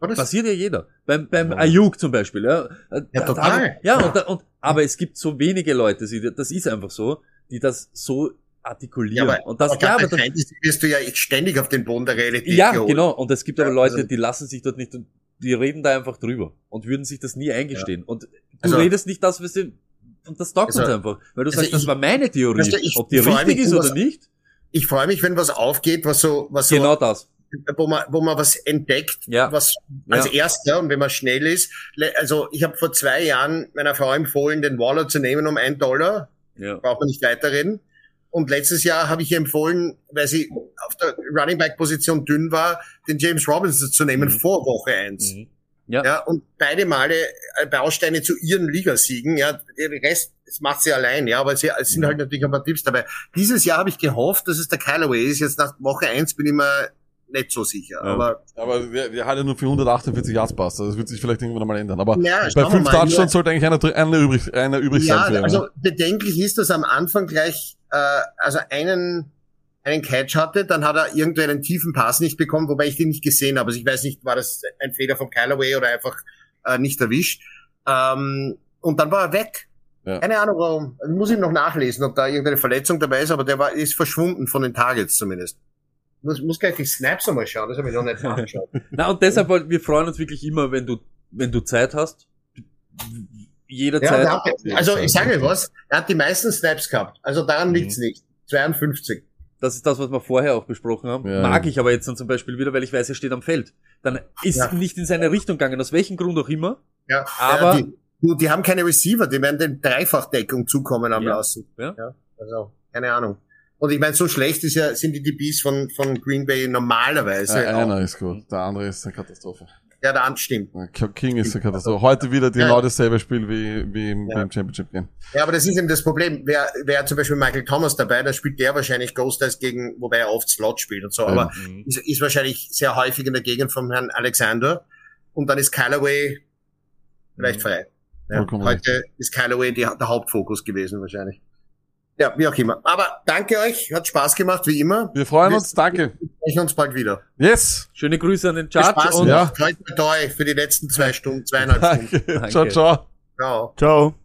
C: Das-
D: passiert ja jeder. Beim, beim Ayuk zum Beispiel, ja. Äh, da- da
C: total.
D: ich- ja, und, da, und, aber es gibt so wenige Leute, das ist einfach so, die das so artikulieren.
C: Ja, aber,
D: und das, ja, aber das,
C: Fantasy wirst du ja ständig auf den Boden der Realität
D: ja,
C: geholt.
D: genau. Und es gibt aber
C: Ja,
D: Leute,
C: also-
D: die lassen sich dort nicht, die reden da einfach drüber und würden sich das nie eingestehen. Und du
C: Also-
D: redest nicht das, was du, und das taugt
C: Also-
D: uns einfach. Weil du
C: also
D: sagst, das
C: ich-
D: war meine Theorie.
C: Weißt du, ich-
D: Ob die richtig ist oder
C: was-
D: nicht,
C: Ich freue mich, wenn was aufgeht, was so, was so,
D: genau das.
C: Wo man, wo man was entdeckt,
D: Ja.
C: was als
D: Ja.
C: erster und wenn man schnell ist. Also ich habe vor zwei Jahren meiner Frau empfohlen, den Waller zu nehmen um einen Dollar.
D: Ja.
C: braucht man nicht weiterreden. Und letztes Jahr habe ich ihr empfohlen, weil sie auf der Running Back Position dünn war, den James Robinson zu nehmen
D: Mhm.
C: vor Woche eins.
D: Mhm. Ja.
C: Ja, und beide Male äh, Bausteine zu ihren Ligasiegen, ja, der Rest, das macht sie allein, ja, aber sie, es sind halt natürlich ein paar Tipps dabei. Dieses Jahr habe ich gehofft, dass es der Callaway ist, jetzt nach Woche eins bin ich mir nicht so sicher,
D: Ja.
C: aber
A: Aber wir, wir ja nur für 148 Yards passt. Also das wird sich vielleicht irgendwann mal ändern. Aber
C: Ja,
A: bei fünf. Touchdowns sollte eigentlich einer, einer übrig, einer übrig
C: ja,
A: sein. Für,
C: also bedenklich ist, dass er am Anfang gleich, äh, also einen, einen Catch hatte, dann hat er irgendwie einen tiefen Pass nicht bekommen, wobei ich den nicht gesehen habe. Also ich weiß nicht, war das ein Fehler von Callaway oder einfach äh, nicht erwischt. Ähm, und dann war er weg.
A: Ja.
C: Keine Ahnung warum. Ich muss ihm noch nachlesen, ob da irgendeine Verletzung dabei ist, aber der war, ist verschwunden von den Targets zumindest. Ich muss, muss gleich die Snaps einmal schauen, das habe ich noch nicht (laughs) nachgeschaut.
D: Na, und deshalb, wollen- wir freuen uns wirklich immer, wenn du, wenn du Zeit hast. Jederzeit.
C: Ja, hat, also ich sage euch was, er hat die meisten Snaps gehabt. Also daran
D: Mhm.
C: liegt's nicht. 52.
D: Das ist das, was wir vorher auch besprochen haben.
A: Ja.
D: Mag ich aber jetzt dann zum Beispiel wieder, weil ich weiß, er steht am Feld. Dann ist
C: Ja.
D: nicht in seine Richtung gegangen, aus welchem Grund auch immer.
C: Ja,
D: Aber-
C: ja, die, die haben keine Receiver, die werden den Dreifachdeckung zukommen haben
D: Ja.
C: lassen.
D: Ja.
C: Also, keine Ahnung. Und ich meine, so schlecht ist ja, sind die DBs von, von Green Bay normalerweise.
A: äh,
C: auch.
A: einer ist gut, der andere ist eine Katastrophe.
C: Ja, der andere stimmt.
A: King ist eine Katastrophe. Heute wieder
C: Ja.
A: genau dasselbe Spiel wie, wie im,
C: Ja.
A: Championship Game.
C: Ja, aber das ist eben das Problem. Wer, wer zum Beispiel Michael Thomas dabei, da spielt der wahrscheinlich Großteils gegen, wobei er oft Slot spielt und so, aber
D: Mhm.
C: ist, ist wahrscheinlich sehr häufig in der Gegend vom Herrn Alexander. Und dann ist Callaway vielleicht
D: Mhm.
C: frei. Ja, heute ist Callaway die, der Hauptfokus gewesen wahrscheinlich. Ja, wie auch immer. Aber danke euch, hat Spaß gemacht, wie immer.
A: Wir freuen
C: Wir-
A: uns, danke.
C: Wir sprechen uns bald wieder.
A: Yes!
D: Schöne Grüße an den
C: Viel
D: Chat
C: Spaß
D: und
A: Ja.
C: Toi, toi, toi für die letzten zwei Stunden, zweieinhalb Stunden.
A: Danke. Ciao, ciao.
C: Ciao.
E: Ciao.